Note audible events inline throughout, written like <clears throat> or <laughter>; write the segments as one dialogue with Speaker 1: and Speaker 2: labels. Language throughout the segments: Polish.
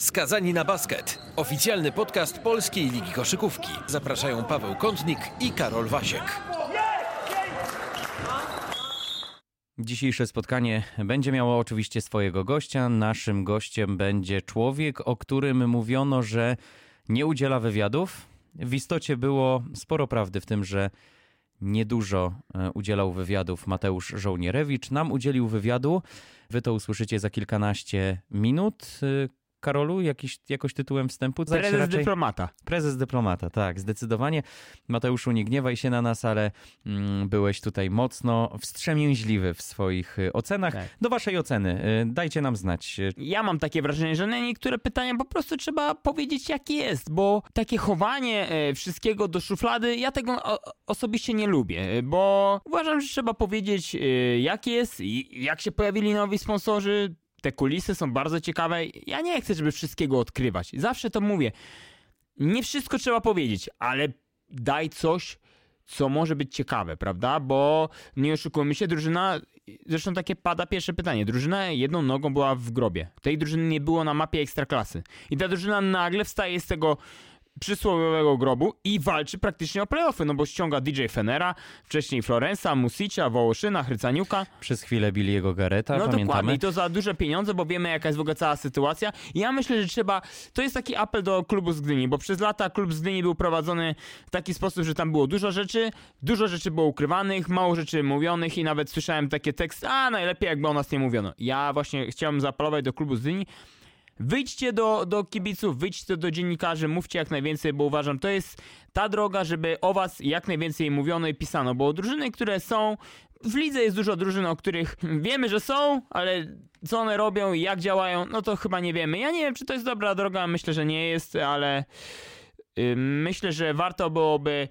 Speaker 1: Skazani na basket. Oficjalny podcast Polskiej Ligi Koszykówki. Zapraszają Paweł Kątnik i Karol Wasiek.
Speaker 2: Dzisiejsze spotkanie będzie miało oczywiście swojego gościa. Naszym gościem będzie człowiek, o którym mówiono, że nie udziela wywiadów. W istocie było sporo prawdy w tym, że niedużo e, udzielał wywiadów Mateusz Żołnierewicz. Nam udzielił wywiadu. Wy to usłyszycie za kilkanaście minut. Karolu, jakiś, jakoś tytułem wstępu?
Speaker 3: Prezes raczej... dyplomata.
Speaker 2: Prezes dyplomata, tak, zdecydowanie. Mateuszu, nie gniewaj się na nas, ale mm, byłeś tutaj mocno wstrzemięźliwy w swoich y, ocenach. Tak. Do waszej oceny, y, dajcie nam znać.
Speaker 3: Ja mam takie wrażenie, że na niektóre pytania po prostu trzeba powiedzieć jak jest, bo takie chowanie y, wszystkiego do szuflady, ja tego osobiście nie lubię, bo uważam, że trzeba powiedzieć jak jest, jak się pojawili nowi sponsorzy, te kulisy są bardzo ciekawe. Ja nie chcę, żeby wszystkiego odkrywać. Zawsze to mówię. Nie wszystko trzeba powiedzieć, ale daj coś, co może być ciekawe, prawda? Bo nie oszukujmy się, drużyna, zresztą takie pada pierwsze pytanie, drużyna jedną nogą była w grobie. Tej drużyny nie było na mapie ekstraklasy. I ta drużyna nagle wstaje z tego przysłowiowego grobu i walczy praktycznie o playoffy, no bo ściąga DJ Fenera, wcześniej Florensa, Musicia, Wołoszyna, Hrycaniuka.
Speaker 2: Przez chwilę Billy'ego Gareta,
Speaker 3: no
Speaker 2: pamiętamy.
Speaker 3: dokładnie i to za duże pieniądze, bo wiemy jaka jest w ogóle cała sytuacja. I ja myślę, że trzeba, to jest taki apel do klubu z Gdyni, bo przez lata klub z Gdyni był prowadzony w taki sposób, że tam było dużo rzeczy, dużo rzeczy było ukrywanych, mało rzeczy mówionych i nawet słyszałem takie teksty, a najlepiej jakby o nas nie mówiono. Ja właśnie chciałem zaapelować do klubu z Gdyni, Wyjdźcie do, do kibiców, wyjdźcie do dziennikarzy, mówcie jak najwięcej, bo uważam, to jest ta droga, żeby o was jak najwięcej mówiono i pisano, bo drużyny, które są, w lidze jest dużo drużyn, o których wiemy, że są, ale co one robią i jak działają, no to chyba nie wiemy. Ja nie wiem, czy to jest dobra droga, myślę, że nie jest, ale yy, myślę, że warto byłoby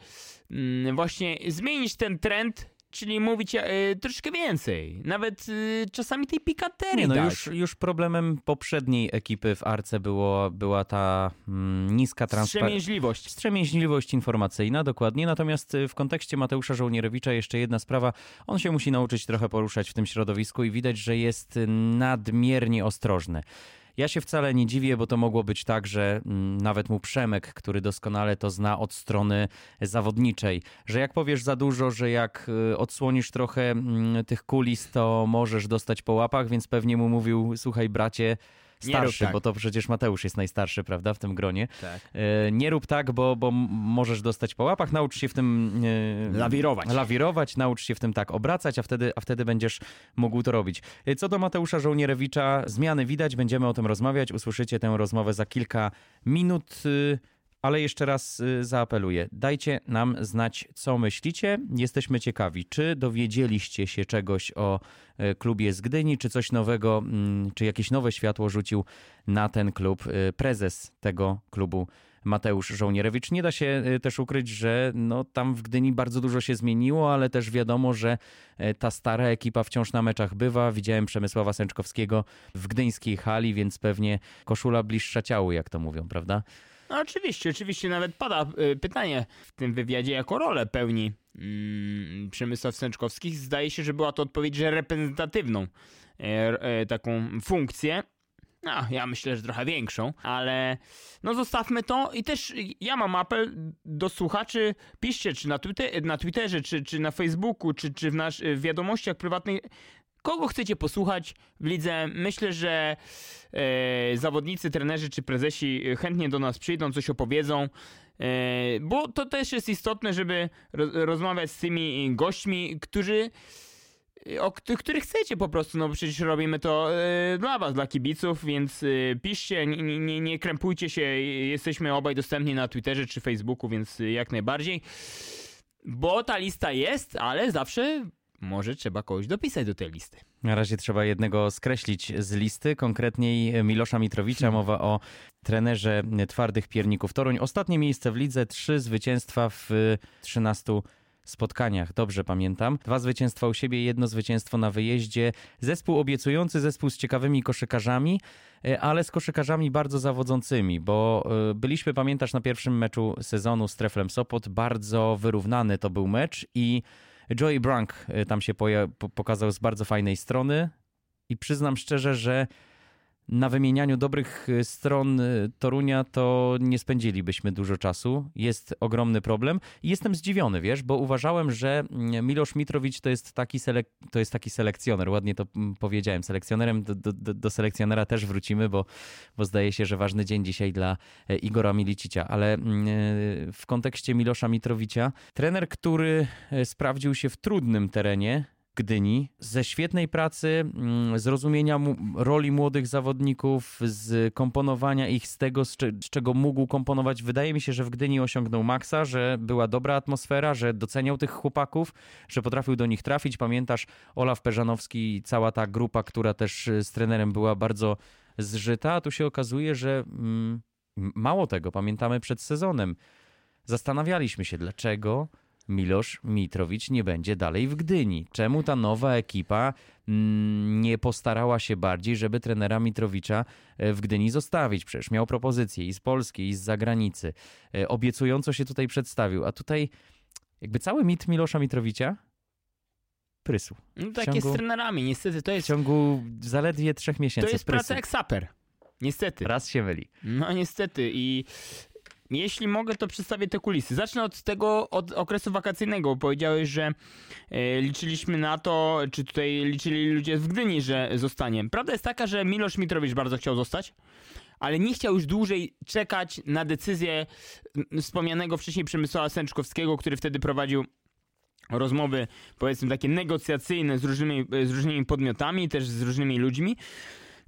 Speaker 3: yy, właśnie zmienić ten trend Czyli mówić e, troszkę więcej. Nawet e, czasami tej pikaterii
Speaker 2: no już, już problemem poprzedniej ekipy w Arce było, była ta mm, niska transparentność.
Speaker 3: Wstrzemięźliwość.
Speaker 2: Wstrzemięźliwość informacyjna, dokładnie. Natomiast e, w kontekście Mateusza Żołnierewicza jeszcze jedna sprawa. On się musi nauczyć trochę poruszać w tym środowisku i widać, że jest nadmiernie ostrożny. Ja się wcale nie dziwię, bo to mogło być tak, że mm, nawet mu Przemek, który doskonale to zna od strony zawodniczej, że jak powiesz za dużo, że jak y, odsłonisz trochę mm, tych kulis, to możesz dostać po łapach, więc pewnie mu mówił, słuchaj bracie, starszy, tak. bo to przecież Mateusz jest najstarszy, prawda, w tym gronie. Tak. E, nie rób tak, bo, bo możesz dostać po łapach, naucz się w tym...
Speaker 3: E, lawirować.
Speaker 2: Lawirować, naucz się w tym tak obracać, a wtedy, a wtedy będziesz mógł to robić. E, co do Mateusza Żołnierewicza, zmiany widać, będziemy o tym rozmawiać, usłyszycie tę rozmowę za kilka minut ale jeszcze raz y, zaapeluję. Dajcie nam znać, co myślicie. Jesteśmy ciekawi, czy dowiedzieliście się czegoś o y, klubie z Gdyni, czy coś nowego, mm, czy jakieś nowe światło rzucił na ten klub y, prezes tego klubu. Mateusz Żołnierewicz. Nie da się też ukryć, że no, tam w Gdyni bardzo dużo się zmieniło, ale też wiadomo, że ta stara ekipa wciąż na meczach bywa. Widziałem Przemysława Sęczkowskiego w gdyńskiej hali, więc pewnie koszula bliższa ciału, jak to mówią, prawda?
Speaker 3: No oczywiście, oczywiście nawet pada y, pytanie w tym wywiadzie, jaką rolę pełni mm, Przemysław Sęczkowski. Zdaje się, że była to odpowiedź, że reprezentatywną e, e, taką funkcję. No, ja myślę, że trochę większą, ale no zostawmy to i też ja mam apel do słuchaczy, piszcie czy na, Twitter, na Twitterze, czy, czy na Facebooku, czy, czy w, nasz, w wiadomościach prywatnych, kogo chcecie posłuchać w lidze. Myślę, że e, zawodnicy, trenerzy czy prezesi chętnie do nas przyjdą, coś opowiedzą. E, bo to też jest istotne, żeby rozmawiać z tymi gośćmi, którzy o których chcecie po prostu, no przecież robimy to e, dla was, dla kibiców, więc e, piszcie, nie, nie, nie krępujcie się, jesteśmy obaj dostępni na Twitterze czy Facebooku, więc jak najbardziej. Bo ta lista jest, ale zawsze może trzeba kogoś dopisać do tej listy.
Speaker 2: Na razie trzeba jednego skreślić z listy, konkretniej Milosza Mitrowicza. Hmm. Mowa o trenerze twardych pierników Toruń. Ostatnie miejsce w lidze, trzy zwycięstwa w 13 spotkaniach, dobrze pamiętam. Dwa zwycięstwa u siebie, jedno zwycięstwo na wyjeździe. Zespół obiecujący, zespół z ciekawymi koszykarzami, e, ale z koszykarzami bardzo zawodzącymi, bo e, byliśmy, pamiętasz, na pierwszym meczu sezonu z Treflem Sopot. Bardzo wyrównany to był mecz i Joey Brunk y, tam się pokazał z bardzo fajnej strony i przyznam szczerze, że na wymienianiu dobrych y, stron y, Torunia to nie spędzilibyśmy dużo czasu. Jest ogromny problem i jestem zdziwiony, wiesz, bo uważałem, że mm, Milosz Mitrowicz to jest taki, selek- to jest taki selekcjoner, ładnie to mm, powiedziałem. Selekcjonerem do, do, do- selekcjonera też wrócimy, bo, bo zdaje się, że ważny dzień dzisiaj dla e, Igora Milicicia, ale mm, w kontekście Milosza Mitrowicza, trener, który e, sprawdził się w trudnym terenie, Gdyni, ze świetnej pracy, mm, z rozumienia mu- roli młodych zawodników, z komponowania ich z tego, z, cze- z czego mógł komponować. Wydaje mi się, że w Gdyni osiągnął maksa, że była dobra atmosfera, że doceniał tych chłopaków, że potrafił do nich trafić. Pamiętasz, Olaf Peżanowski i cała ta grupa, która też y, z trenerem była bardzo zżyta. A tu się okazuje, że mm, mało tego, pamiętamy przed sezonem. Zastanawialiśmy się, dlaczego Milosz Mitrowicz nie będzie dalej w Gdyni. Czemu ta nowa ekipa mm, nie postarała się bardziej, żeby trenera Mitrowicza e, w Gdyni zostawić? Przecież miał propozycje i z Polski, i z zagranicy. E, Obiecująco się tutaj przedstawił, a tutaj jakby cały mit Milosza Mitrowicza prysł.
Speaker 3: No, tak
Speaker 2: ciągu-
Speaker 3: jest z trenerami, niestety to
Speaker 2: W
Speaker 3: jest,
Speaker 2: ciągu zaledwie trzech miesięcy
Speaker 3: to jest
Speaker 2: prysł.
Speaker 3: praca jak saper. Niestety.
Speaker 2: Raz się myli.
Speaker 3: No niestety i jeśli mogę, to przedstawię te kulisy. Zacznę od tego, od okresu wakacyjnego. Powiedziałeś, że e, liczyliśmy na to, czy tutaj liczyli ludzie w Gdyni, że zostanie. Prawda jest taka, że Milosz Mitrowicz bardzo chciał zostać, ale nie chciał już dłużej czekać na decyzję m, wspomnianego wcześniej Przemysława Sęczkowskiego, który wtedy prowadził rozmowy, powiedzmy takie negocjacyjne z różnymi, z różnymi podmiotami, też z różnymi ludźmi.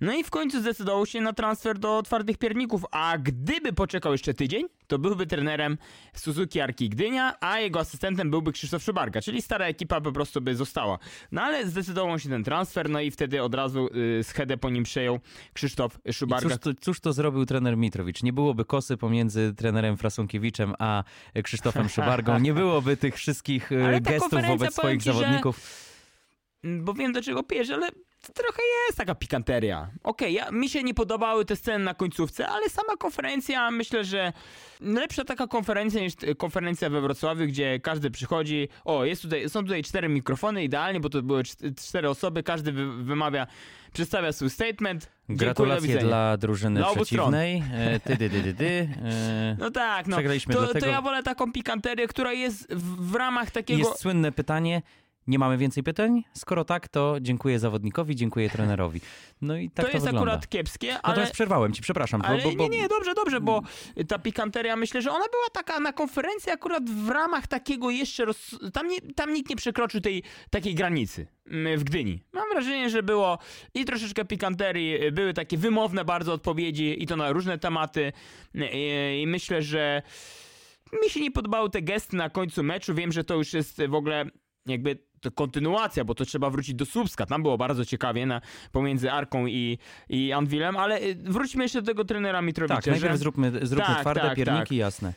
Speaker 3: No i w końcu zdecydował się na transfer do twardych pierników, a gdyby poczekał jeszcze tydzień, to byłby trenerem Suzuki Arki Gdynia, a jego asystentem byłby Krzysztof Szubarga, czyli stara ekipa po prostu by została. No ale zdecydował się ten transfer, no i wtedy od razu y, schedę po nim przejął Krzysztof
Speaker 2: I
Speaker 3: Szubarga.
Speaker 2: cóż, to, cóż to zrobił trener Mitrowicz? Nie byłoby kosy pomiędzy trenerem Frasunkiewicz,em a Krzysztofem <laughs> Szubargą. Nie byłoby tych wszystkich
Speaker 3: ta
Speaker 2: gestów wobec swoich
Speaker 3: ci, że-
Speaker 2: zawodników.
Speaker 3: bo wiem do czego pijesz, ale trochę jest taka pikanteria. Okej, ja, mi się nie podobały te sceny na końcówce, ale sama konferencja, myślę, że lepsza taka konferencja niż t- konferencja we Wrocławiu, gdzie każdy przychodzi, o, jest tutaj, są tutaj cztery mikrofony, idealnie, bo to były cz- cztery osoby, każdy wy, wymawia, przedstawia swój statement.
Speaker 2: Gratulacje dla drużyny
Speaker 3: Dla
Speaker 2: przeciwnej. E, Ty, dy, dy, dy, dy. E,
Speaker 3: No tak, no. To,
Speaker 2: dlatego-
Speaker 3: to ja wolę taką pikanterię, która jest w, w ramach takiego...
Speaker 2: Jest słynne pytanie. Nie mamy więcej pytań? Skoro tak, to dziękuję zawodnikowi, dziękuję trenerowi. No i tak to,
Speaker 3: to jest
Speaker 2: wygląda.
Speaker 3: akurat kiepskie, ale...
Speaker 2: Natomiast przerwałem ci, przepraszam.
Speaker 3: Ale
Speaker 2: bo, bo, bo...
Speaker 3: nie, nie, dobrze, dobrze, bo ta pikanteria, myślę, że ona była taka na konferencji akurat w ramach takiego jeszcze, roz... tam, nie, tam nikt nie przekroczył tej takiej granicy mm, w Gdyni. Mam wrażenie, że było i troszeczkę pikanterii, y, były takie wymowne bardzo odpowiedzi i to na różne tematy i, i myślę, że mi się nie podobały te gesty na końcu meczu, wiem, że to już jest w ogóle jakby to kontynuacja, bo to trzeba wrócić do Słupska. Tam było bardzo ciekawie na, pomiędzy Arką i, i Anwilem, ale y, wróćmy jeszcze do tego trenera Mitrowicza.
Speaker 2: Tak, najpierw
Speaker 3: że...
Speaker 2: zróbmy, zróbmy
Speaker 3: Tak,
Speaker 2: twarde
Speaker 3: tak,
Speaker 2: pierniki,
Speaker 3: tak.
Speaker 2: jasne.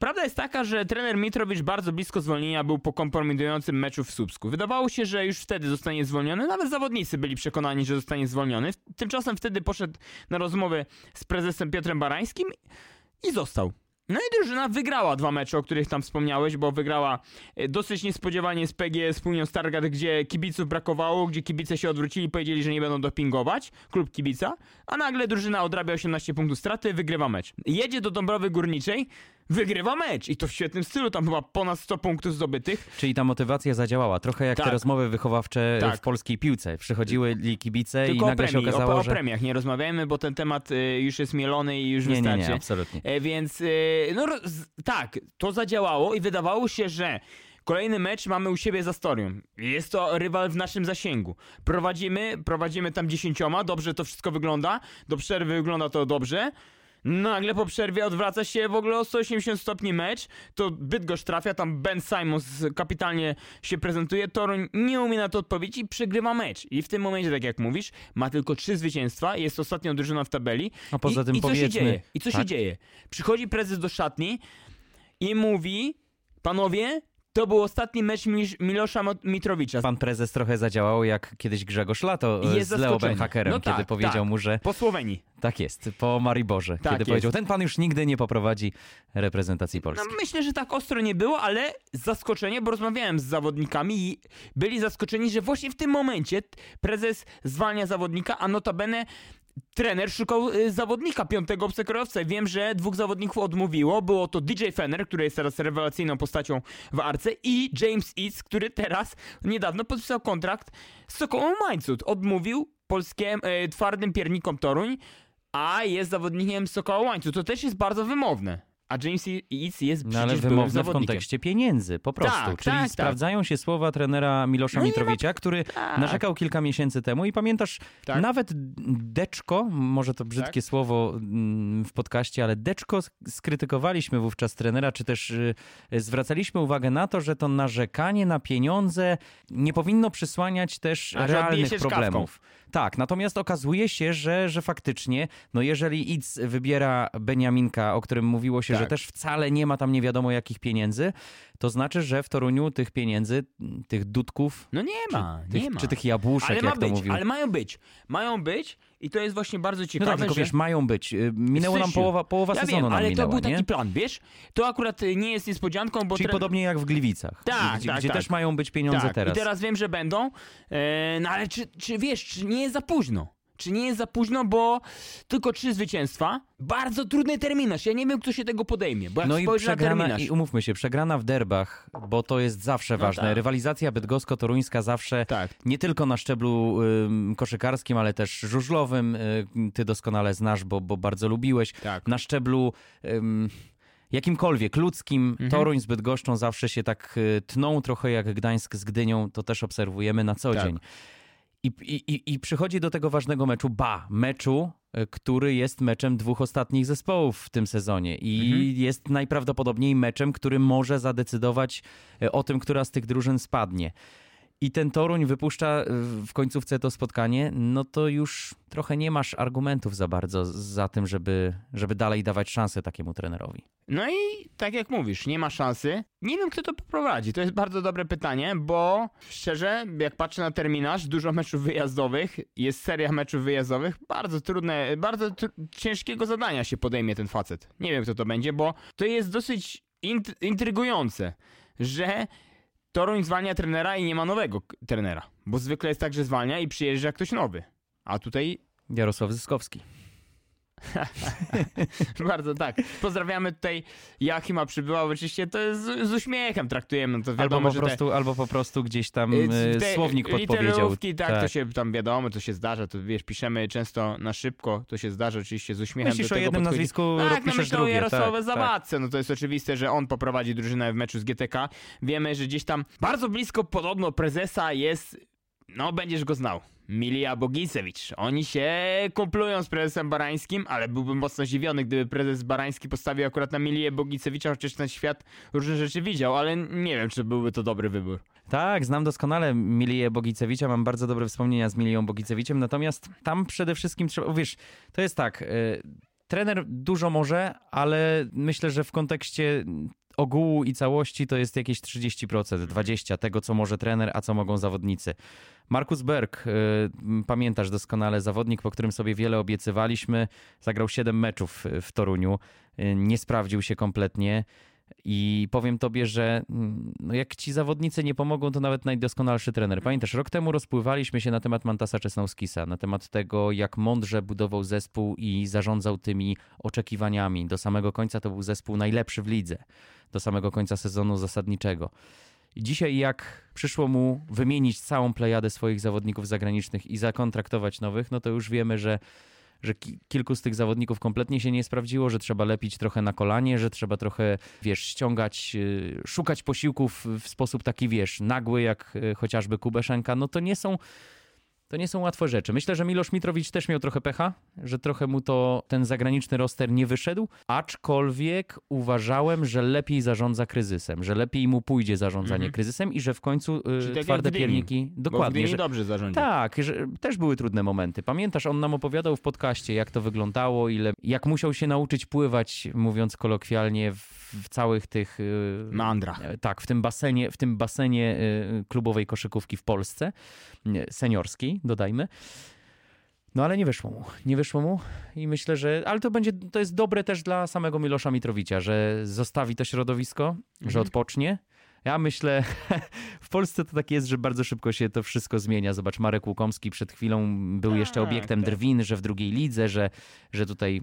Speaker 3: Prawda jest taka, że trener Mitrowicz bardzo blisko zwolnienia był po kompromitującym meczu w Słupsku. Wydawało się, że już wtedy zostanie zwolniony, nawet zawodnicy byli przekonani, że zostanie zwolniony. Tymczasem wtedy poszedł na rozmowę z prezesem Piotrem Barańskim i został. No i drużyna wygrała dwa mecze, o których tam wspomniałeś, bo wygrała e, dosyć niespodziewanie z PGS Spółnią Stargard, gdzie kibiców brakowało, gdzie kibice się odwrócili i powiedzieli, że nie będą dopingować, klub kibica, a nagle drużyna odrabia 18 punktów straty, wygrywa mecz. Jedzie do Dąbrowy Górniczej, wygrywa mecz i to w świetnym stylu, tam chyba ponad 100 punktów zdobytych.
Speaker 2: Czyli ta motywacja zadziałała. Trochę jak te
Speaker 3: Tak.
Speaker 2: rozmowy wychowawcze
Speaker 3: Tak.
Speaker 2: w polskiej piłce. Przychodziły kibice
Speaker 3: Tylko
Speaker 2: i nagle się
Speaker 3: premii,
Speaker 2: okazało,
Speaker 3: o, o premiach nie rozmawiajmy, bo ten temat y, już jest mielony i już
Speaker 2: Nie, nie,
Speaker 3: wystarczy.
Speaker 2: nie, absolutnie.
Speaker 3: E, Więc y, no roz- tak, to zadziałało i wydawało się, że kolejny mecz mamy u siebie za Storią. Jest to rywal w naszym zasięgu. Prowadzimy, prowadzimy tam dziesięcioma, dobrze to wszystko wygląda, do przerwy wygląda to dobrze. Nagle po przerwie odwraca się w ogóle o 180 stopni mecz, to Bydgoszcz trafia, tam Ben Simons kapitalnie się prezentuje, Toruń nie umie na to odpowiedzieć i przegrywa mecz. I w tym momencie, tak jak mówisz, ma tylko trzy zwycięstwa, jest ostatnią drużyną w tabeli.
Speaker 2: A poza
Speaker 3: I,
Speaker 2: tym
Speaker 3: i co się dzieje? I co się
Speaker 2: tak?
Speaker 3: dzieje? Przychodzi prezes do szatni i mówi, panowie, to był ostatni mecz Milosza Mitrowicza.
Speaker 2: Pan prezes trochę zadziałał jak kiedyś Grzegorz Lato e,
Speaker 3: jest
Speaker 2: z Leo
Speaker 3: zaskoczenie.
Speaker 2: Benhakerem,
Speaker 3: No
Speaker 2: kiedy
Speaker 3: tak,
Speaker 2: powiedział
Speaker 3: tak.
Speaker 2: mu, że
Speaker 3: Po Słowenii.
Speaker 2: tak jest, po Mariborze,
Speaker 3: Tak
Speaker 2: kiedy
Speaker 3: jest.
Speaker 2: powiedział, ten pan już nigdy nie poprowadzi reprezentacji
Speaker 3: No,
Speaker 2: Polski.
Speaker 3: myślę, że tak ostro nie było, ale zaskoczenie, bo rozmawiałem z zawodnikami i byli zaskoczeni, że właśnie w tym momencie prezes zwalnia zawodnika, a notabene trener szukał y, zawodnika, piątego obcokrajowca. Wiem, że dwóch zawodników odmówiło. Było to DJ Fenner, który jest teraz rewelacyjną postacią w Arce i James East, który teraz niedawno podpisał kontrakt z Sokołem Łańcut. Odmówił polskim y, twardym piernikom Toruń, a jest zawodnikiem Sokoła Łańcut. To też jest bardzo wymowne. A James jest
Speaker 2: No ale wymowne w kontekście pieniędzy, po prostu.
Speaker 3: Tak,
Speaker 2: Czyli
Speaker 3: tak, tak.
Speaker 2: sprawdzają się słowa trenera Milosza
Speaker 3: No nie ma-
Speaker 2: Mitrowicza, który
Speaker 3: Tak.
Speaker 2: narzekał kilka miesięcy temu i pamiętasz,
Speaker 3: Tak.
Speaker 2: nawet Deczko, może to brzydkie słowo mm, w podcaście, ale Deczko sk- skrytykowaliśmy wówczas trenera, czy też y, zwracaliśmy uwagę na to, że to narzekanie na pieniądze nie powinno przysłaniać też
Speaker 3: A
Speaker 2: realnych
Speaker 3: się czkawką.
Speaker 2: Tak, natomiast okazuje się, że, że faktycznie, no jeżeli Idz wybiera Beniaminka, o którym mówiło się,
Speaker 3: Tak.
Speaker 2: że też wcale nie ma tam nie wiadomo jakich pieniędzy, to znaczy, że w Toruniu tych pieniędzy, tych dudków,
Speaker 3: No nie ma,
Speaker 2: tych,
Speaker 3: nie ma.
Speaker 2: czy tych jabłuszek,
Speaker 3: ale
Speaker 2: jak to
Speaker 3: być,
Speaker 2: mówił.
Speaker 3: ale mają być. Mają być i to jest właśnie bardzo
Speaker 2: No
Speaker 3: ciekawe,
Speaker 2: tak, tylko
Speaker 3: że...
Speaker 2: wiesz, mają być. Y, Minęło nam połowa, połowa
Speaker 3: ja
Speaker 2: sezonu
Speaker 3: wiem, ale
Speaker 2: minęła,
Speaker 3: to był taki
Speaker 2: nie?
Speaker 3: plan, wiesz? To akurat y, nie jest niespodzianką, bo...
Speaker 2: Czyli
Speaker 3: tre-
Speaker 2: podobnie jak w Gliwicach,
Speaker 3: Tak,
Speaker 2: gdzie,
Speaker 3: tak,
Speaker 2: gdzie
Speaker 3: tak.
Speaker 2: też mają być pieniądze
Speaker 3: tak,
Speaker 2: teraz.
Speaker 3: i teraz wiem, że będą, e, no ale czy, czy wiesz, czy nie jest za późno? Czy nie jest za późno, bo tylko trzy zwycięstwa, bardzo trudny terminarz, ja nie wiem, kto się tego podejmie, bo jak
Speaker 2: No i przegrana, i umówmy się, przegrana w derbach, bo to jest zawsze
Speaker 3: No
Speaker 2: ważne.
Speaker 3: tak.
Speaker 2: Rywalizacja bydgosko-toruńska zawsze
Speaker 3: Tak.
Speaker 2: nie tylko na szczeblu ym, koszykarskim, ale też żużlowym. Y, ty doskonale znasz, bo, bo bardzo lubiłeś.
Speaker 3: Tak.
Speaker 2: Na szczeblu ym, jakimkolwiek ludzkim,
Speaker 3: Mhm.
Speaker 2: Toruń z Bydgoszczą zawsze się tak y, tną, trochę jak Gdańsk z Gdynią, to też obserwujemy na co
Speaker 3: Tak.
Speaker 2: dzień. I, i, i- przychodzi do tego ważnego meczu, ba, meczu, y, który jest meczem dwóch ostatnich zespołów w tym sezonie i
Speaker 3: Mhm.
Speaker 2: jest najprawdopodobniej meczem, który może zadecydować y, o tym, która z tych drużyn spadnie. I ten Toruń wypuszcza y, w końcówce to spotkanie, no to już trochę nie masz argumentów za bardzo za tym, żeby, żeby dalej dawać szansę takiemu trenerowi.
Speaker 3: No i tak jak mówisz, nie ma szansy. Nie wiem, kto to poprowadzi. To jest bardzo dobre pytanie, bo szczerze, jak patrzę na terminarz, dużo meczów wyjazdowych, jest seria meczów wyjazdowych, bardzo trudne, bardzo tr- ciężkiego zadania się podejmie ten facet. Nie wiem, kto to będzie, bo to jest dosyć int- intrygujące, że Toruń zwalnia trenera i nie ma nowego trenera, bo zwykle jest tak, że zwalnia i przyjeżdża ktoś nowy. A tutaj
Speaker 2: Jarosław Zyskowski. <laughs>
Speaker 3: Bardzo tak. Pozdrawiamy tutaj Jachima przybyła, oczywiście to jest z, z uśmiechem traktujemy, no to
Speaker 2: Albo
Speaker 3: wiadomo,
Speaker 2: po,
Speaker 3: że
Speaker 2: prostu, albo po prostu gdzieś tam
Speaker 3: te,
Speaker 2: y,
Speaker 3: te
Speaker 2: słownik podpowiedział.
Speaker 3: literówki, tak, to się tam wiadomo, to się zdarza, to wiesz, piszemy często na szybko, to się zdarza oczywiście z uśmiechem
Speaker 2: Myślisz
Speaker 3: do
Speaker 2: o
Speaker 3: tego
Speaker 2: jednym
Speaker 3: podchodzi.
Speaker 2: nazwisku,
Speaker 3: Tak, no myślę o
Speaker 2: drugie.
Speaker 3: Jarosławie
Speaker 2: tak, tak.
Speaker 3: Zawadce, no to jest oczywiste, że on poprowadzi drużynę w meczu z GTK. Wiemy, że gdzieś tam bardzo blisko podobno prezesa jest, no będziesz go znał. Milija Bogicewicz. Oni się kumplują z prezesem Barańskim, ale byłbym mocno zdziwiony, gdyby prezes Barański postawił akurat na Miliję Bogicewicza, chociaż ten świat różne rzeczy widział, ale nie wiem, czy byłby to dobry wybór.
Speaker 2: Tak, znam doskonale Milię Bogicewicza, mam bardzo dobre wspomnienia z Milią Bogicewiczem, natomiast tam przede wszystkim trzeba, wiesz, to jest tak, y, trener dużo może, ale myślę, że w kontekście ogółu i całości to jest jakieś 30%, 20% tego, co może trener, a co mogą zawodnicy. Markus Berg, y, pamiętasz doskonale, zawodnik, po którym sobie wiele obiecywaliśmy, zagrał 7 meczów w Toruniu, y, nie sprawdził się kompletnie. I powiem tobie, że mm, no jak ci zawodnicy nie pomogą, to nawet najdoskonalszy trener. Pamiętasz, rok temu rozpływaliśmy się na temat Mantasa Czesnauskisa, na temat tego, jak mądrze budował zespół i zarządzał tymi oczekiwaniami. Do samego końca to był zespół najlepszy w lidze, do samego końca sezonu zasadniczego. I dzisiaj jak przyszło mu wymienić całą plejadę swoich zawodników zagranicznych i zakontraktować nowych, no to już wiemy, że że ki- kilku z tych zawodników kompletnie się nie sprawdziło, że trzeba lepić trochę na kolanie, że trzeba trochę, wiesz, ściągać, yy, szukać posiłków w sposób taki, wiesz, nagły, jak yy, chociażby Kubeszenka, no to nie są to nie są łatwe rzeczy. Myślę, że Milosz Mitrowicz też miał trochę pecha, że trochę mu to ten zagraniczny roster nie wyszedł, aczkolwiek uważałem, że lepiej zarządza kryzysem, że lepiej mu pójdzie zarządzanie
Speaker 3: Mhm.
Speaker 2: kryzysem i że w końcu yy,
Speaker 3: tak
Speaker 2: twarde pierniki...
Speaker 3: Bo w
Speaker 2: Dokładnie, że,
Speaker 3: dobrze zarządził.
Speaker 2: tak, że też były trudne momenty. Pamiętasz, on nam opowiadał w podcaście, jak to wyglądało, ile, jak musiał się nauczyć pływać, mówiąc kolokwialnie, w, w całych tych... yy,
Speaker 3: Meandrach.
Speaker 2: e, Tak, w tym basenie, w tym basenie y, klubowej koszykówki w Polsce, nie, dodajmy. No ale nie wyszło mu. Nie wyszło mu i myślę, że. Ale to będzie. To jest dobre też dla samego Milosza Mitrowicza, że zostawi to środowisko, że
Speaker 3: Mhm.
Speaker 2: odpocznie, Ja myślę, <laughs> w Polsce to tak jest, że bardzo szybko się to wszystko zmienia. Zobacz, Marek Łukomski przed chwilą był jeszcze
Speaker 3: Tak,
Speaker 2: obiektem
Speaker 3: tak.
Speaker 2: drwin, że w drugiej lidze, że, że tutaj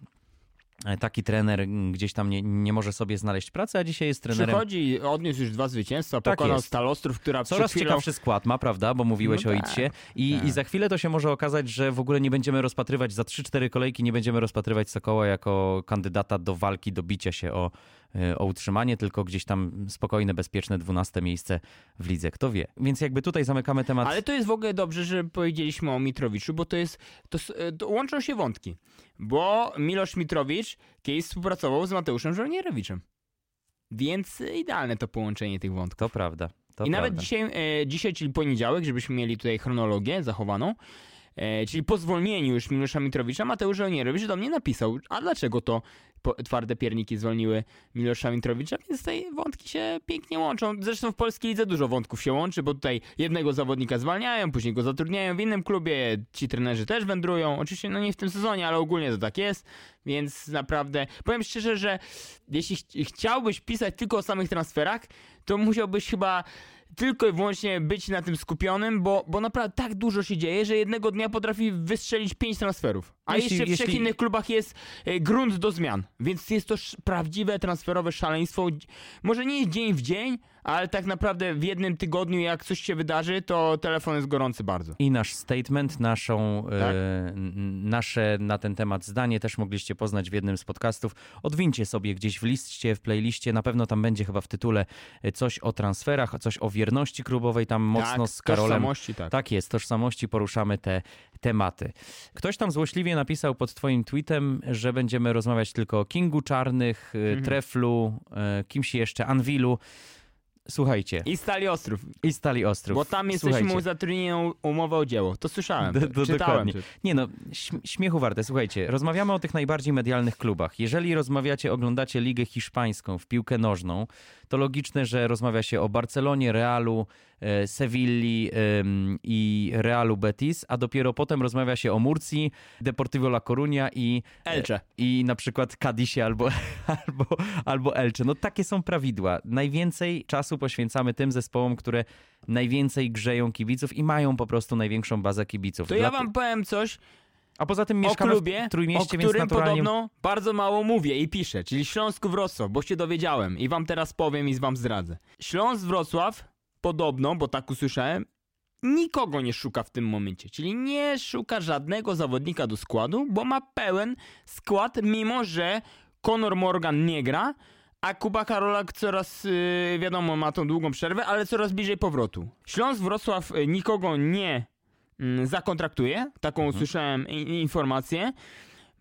Speaker 2: taki trener gdzieś tam nie, nie może sobie znaleźć pracy, a dzisiaj jest trenerem.
Speaker 3: Przychodzi, odniósł już dwa zwycięstwa,
Speaker 2: Tak
Speaker 3: pokonał
Speaker 2: jest.
Speaker 3: Stal Ostrów, która
Speaker 2: Coraz
Speaker 3: chwilą...
Speaker 2: ciekawszy skład ma, prawda? Bo mówiłeś
Speaker 3: No
Speaker 2: o
Speaker 3: tak,
Speaker 2: Idsie. I,
Speaker 3: tak.
Speaker 2: I za chwilę to się może okazać, że w ogóle nie będziemy rozpatrywać za 3-4 kolejki, nie będziemy rozpatrywać Sokoła jako kandydata do walki, do bicia się o, e, o utrzymanie, tylko gdzieś tam spokojne, bezpieczne 12 miejsce w lidze. Kto wie? Więc jakby tutaj zamykamy temat.
Speaker 3: Ale to jest w ogóle dobrze, że powiedzieliśmy o Mitrowiczu, bo to jest, to, e, to łączą się wątki. Bo Milosz Mitrowicz kiedyś współpracował z Mateuszem Żołnierowiczem. Więc e, idealne to połączenie tych wątków.
Speaker 2: To prawda. To
Speaker 3: I nawet
Speaker 2: prawda.
Speaker 3: dzisiaj, e, dzisiaj, czyli poniedziałek, żebyśmy mieli tutaj chronologię zachowaną, e, czyli po zwolnieniu już Milosza Mitrowicza, Mateusz Żołnierowicz do mnie napisał, a dlaczego to po, twarde pierniki zwolniły Milosza Mitrowicza, więc tutaj wątki się pięknie łączą. Zresztą w polskiej lidze dużo wątków się łączy, bo tutaj jednego zawodnika zwalniają, później go zatrudniają w innym klubie, ci trenerzy też wędrują, oczywiście no nie w tym sezonie, ale ogólnie to tak jest, więc naprawdę, powiem szczerze, że jeśli ch- chciałbyś pisać tylko o samych transferach, to musiałbyś chyba tylko i wyłącznie być na tym skupionym, bo, bo naprawdę tak dużo się dzieje, że jednego dnia potrafi wystrzelić pięć transferów. A
Speaker 2: Jeśli-
Speaker 3: jeszcze w trzech
Speaker 2: jeśli-
Speaker 3: innych klubach jest e, grunt do zmian. Więc jest to prawdziwe transferowe szaleństwo. Może nie jest dzień w dzień, ale tak naprawdę w jednym tygodniu, jak coś się wydarzy, to telefon jest gorący bardzo.
Speaker 2: I nasz statement, naszą,
Speaker 3: Tak.
Speaker 2: e, n- nasze na ten temat zdanie też mogliście poznać w jednym z podcastów. Odwincie sobie gdzieś w liście, w playliście, na pewno tam będzie chyba w tytule e, coś o transferach, coś o wierności klubowej, tam mocno
Speaker 3: tak,
Speaker 2: z Karolem.
Speaker 3: tożsamości, tak.
Speaker 2: Tak jest, tożsamości poruszamy te tematy. Ktoś tam złośliwie napisał pod twoim tweetem, że będziemy rozmawiać tylko o Kingu Czarnych, e,
Speaker 3: Mhm.
Speaker 2: Treflu, e, kimś jeszcze, Anwilu. Słuchajcie,
Speaker 3: I Stali Ostrów,
Speaker 2: i Stali Ostrów.
Speaker 3: bo tam jesteśmy
Speaker 2: Słuchajcie.
Speaker 3: zatrudnieni na umowę o dzieło. To słyszałem,
Speaker 2: Do-
Speaker 3: to,
Speaker 2: do-
Speaker 3: czytałem.
Speaker 2: dokładnie. Nie no, śm- śmiechu warte. Słuchajcie, rozmawiamy o tych najbardziej medialnych klubach. Jeżeli rozmawiacie, oglądacie Ligę Hiszpańską w piłkę nożną, to logiczne, że rozmawia się o Barcelonie, Realu, e, Sewilli i Realu Betis, a dopiero potem rozmawia się o Murcji, Deportivo La Coruña i,
Speaker 3: Elcze.
Speaker 2: i na przykład Cadisie albo, <laughs> albo, albo Elche. No takie są prawidła. Najwięcej czasu poświęcamy tym zespołom, które najwięcej grzeją kibiców i mają po prostu największą bazę kibiców.
Speaker 3: To
Speaker 2: Dla-
Speaker 3: ja wam powiem coś
Speaker 2: A poza tym
Speaker 3: o
Speaker 2: mieszkamy
Speaker 3: klubie,
Speaker 2: w
Speaker 3: o
Speaker 2: Trójmieście, więc
Speaker 3: którym
Speaker 2: naturalnie...
Speaker 3: podobno bardzo mało mówię i piszę, czyli Śląsku Wrocław, bo się dowiedziałem i wam teraz powiem i wam zdradzę. Śląsk Wrocław podobno, bo tak usłyszałem, nikogo nie szuka w tym momencie, czyli nie szuka żadnego zawodnika do składu, bo ma pełen skład, mimo że Conor Morgan nie gra, a Kuba Karolak coraz, yy, wiadomo, ma tą długą przerwę, ale coraz bliżej powrotu. Śląsk Wrocław y, nikogo nie mm, zakontraktuje, taką usłyszałem i- informację.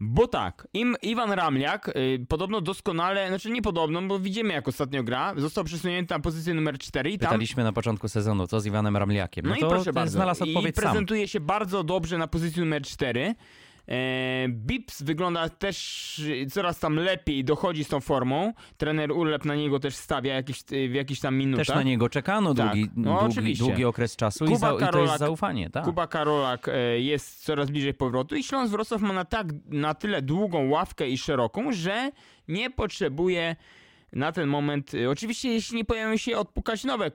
Speaker 3: Bo tak, im Iwan Ramliak y, podobno doskonale, znaczy nie podobno, bo widzimy jak ostatnio gra, został przesunięty na pozycję numer 4 i tam
Speaker 2: Pytaliśmy na początku sezonu, co z Iwanem Ramliakiem. No,
Speaker 3: no, i proszę bardzo.
Speaker 2: znalazł
Speaker 3: I
Speaker 2: odpowiedź sam.
Speaker 3: prezentuje się bardzo dobrze na pozycji numer 4. E, Bips wygląda też e, coraz tam lepiej, dochodzi z tą formą. Trener Urlep na niego też stawia jakieś, e, w jakichś tam minutach.
Speaker 2: Też na niego czekano
Speaker 3: Tak.
Speaker 2: długi,
Speaker 3: No,
Speaker 2: długi, długi okres czasu i, za, i to jest
Speaker 3: Karolak-
Speaker 2: zaufanie. Tak.
Speaker 3: Kuba Karolak e, jest coraz bliżej powrotu i Śląsk Wrocław ma na, tak, na tyle długą ławkę i szeroką, że nie potrzebuje na ten moment, e, oczywiście jeśli nie pojawią się odpukać nowe,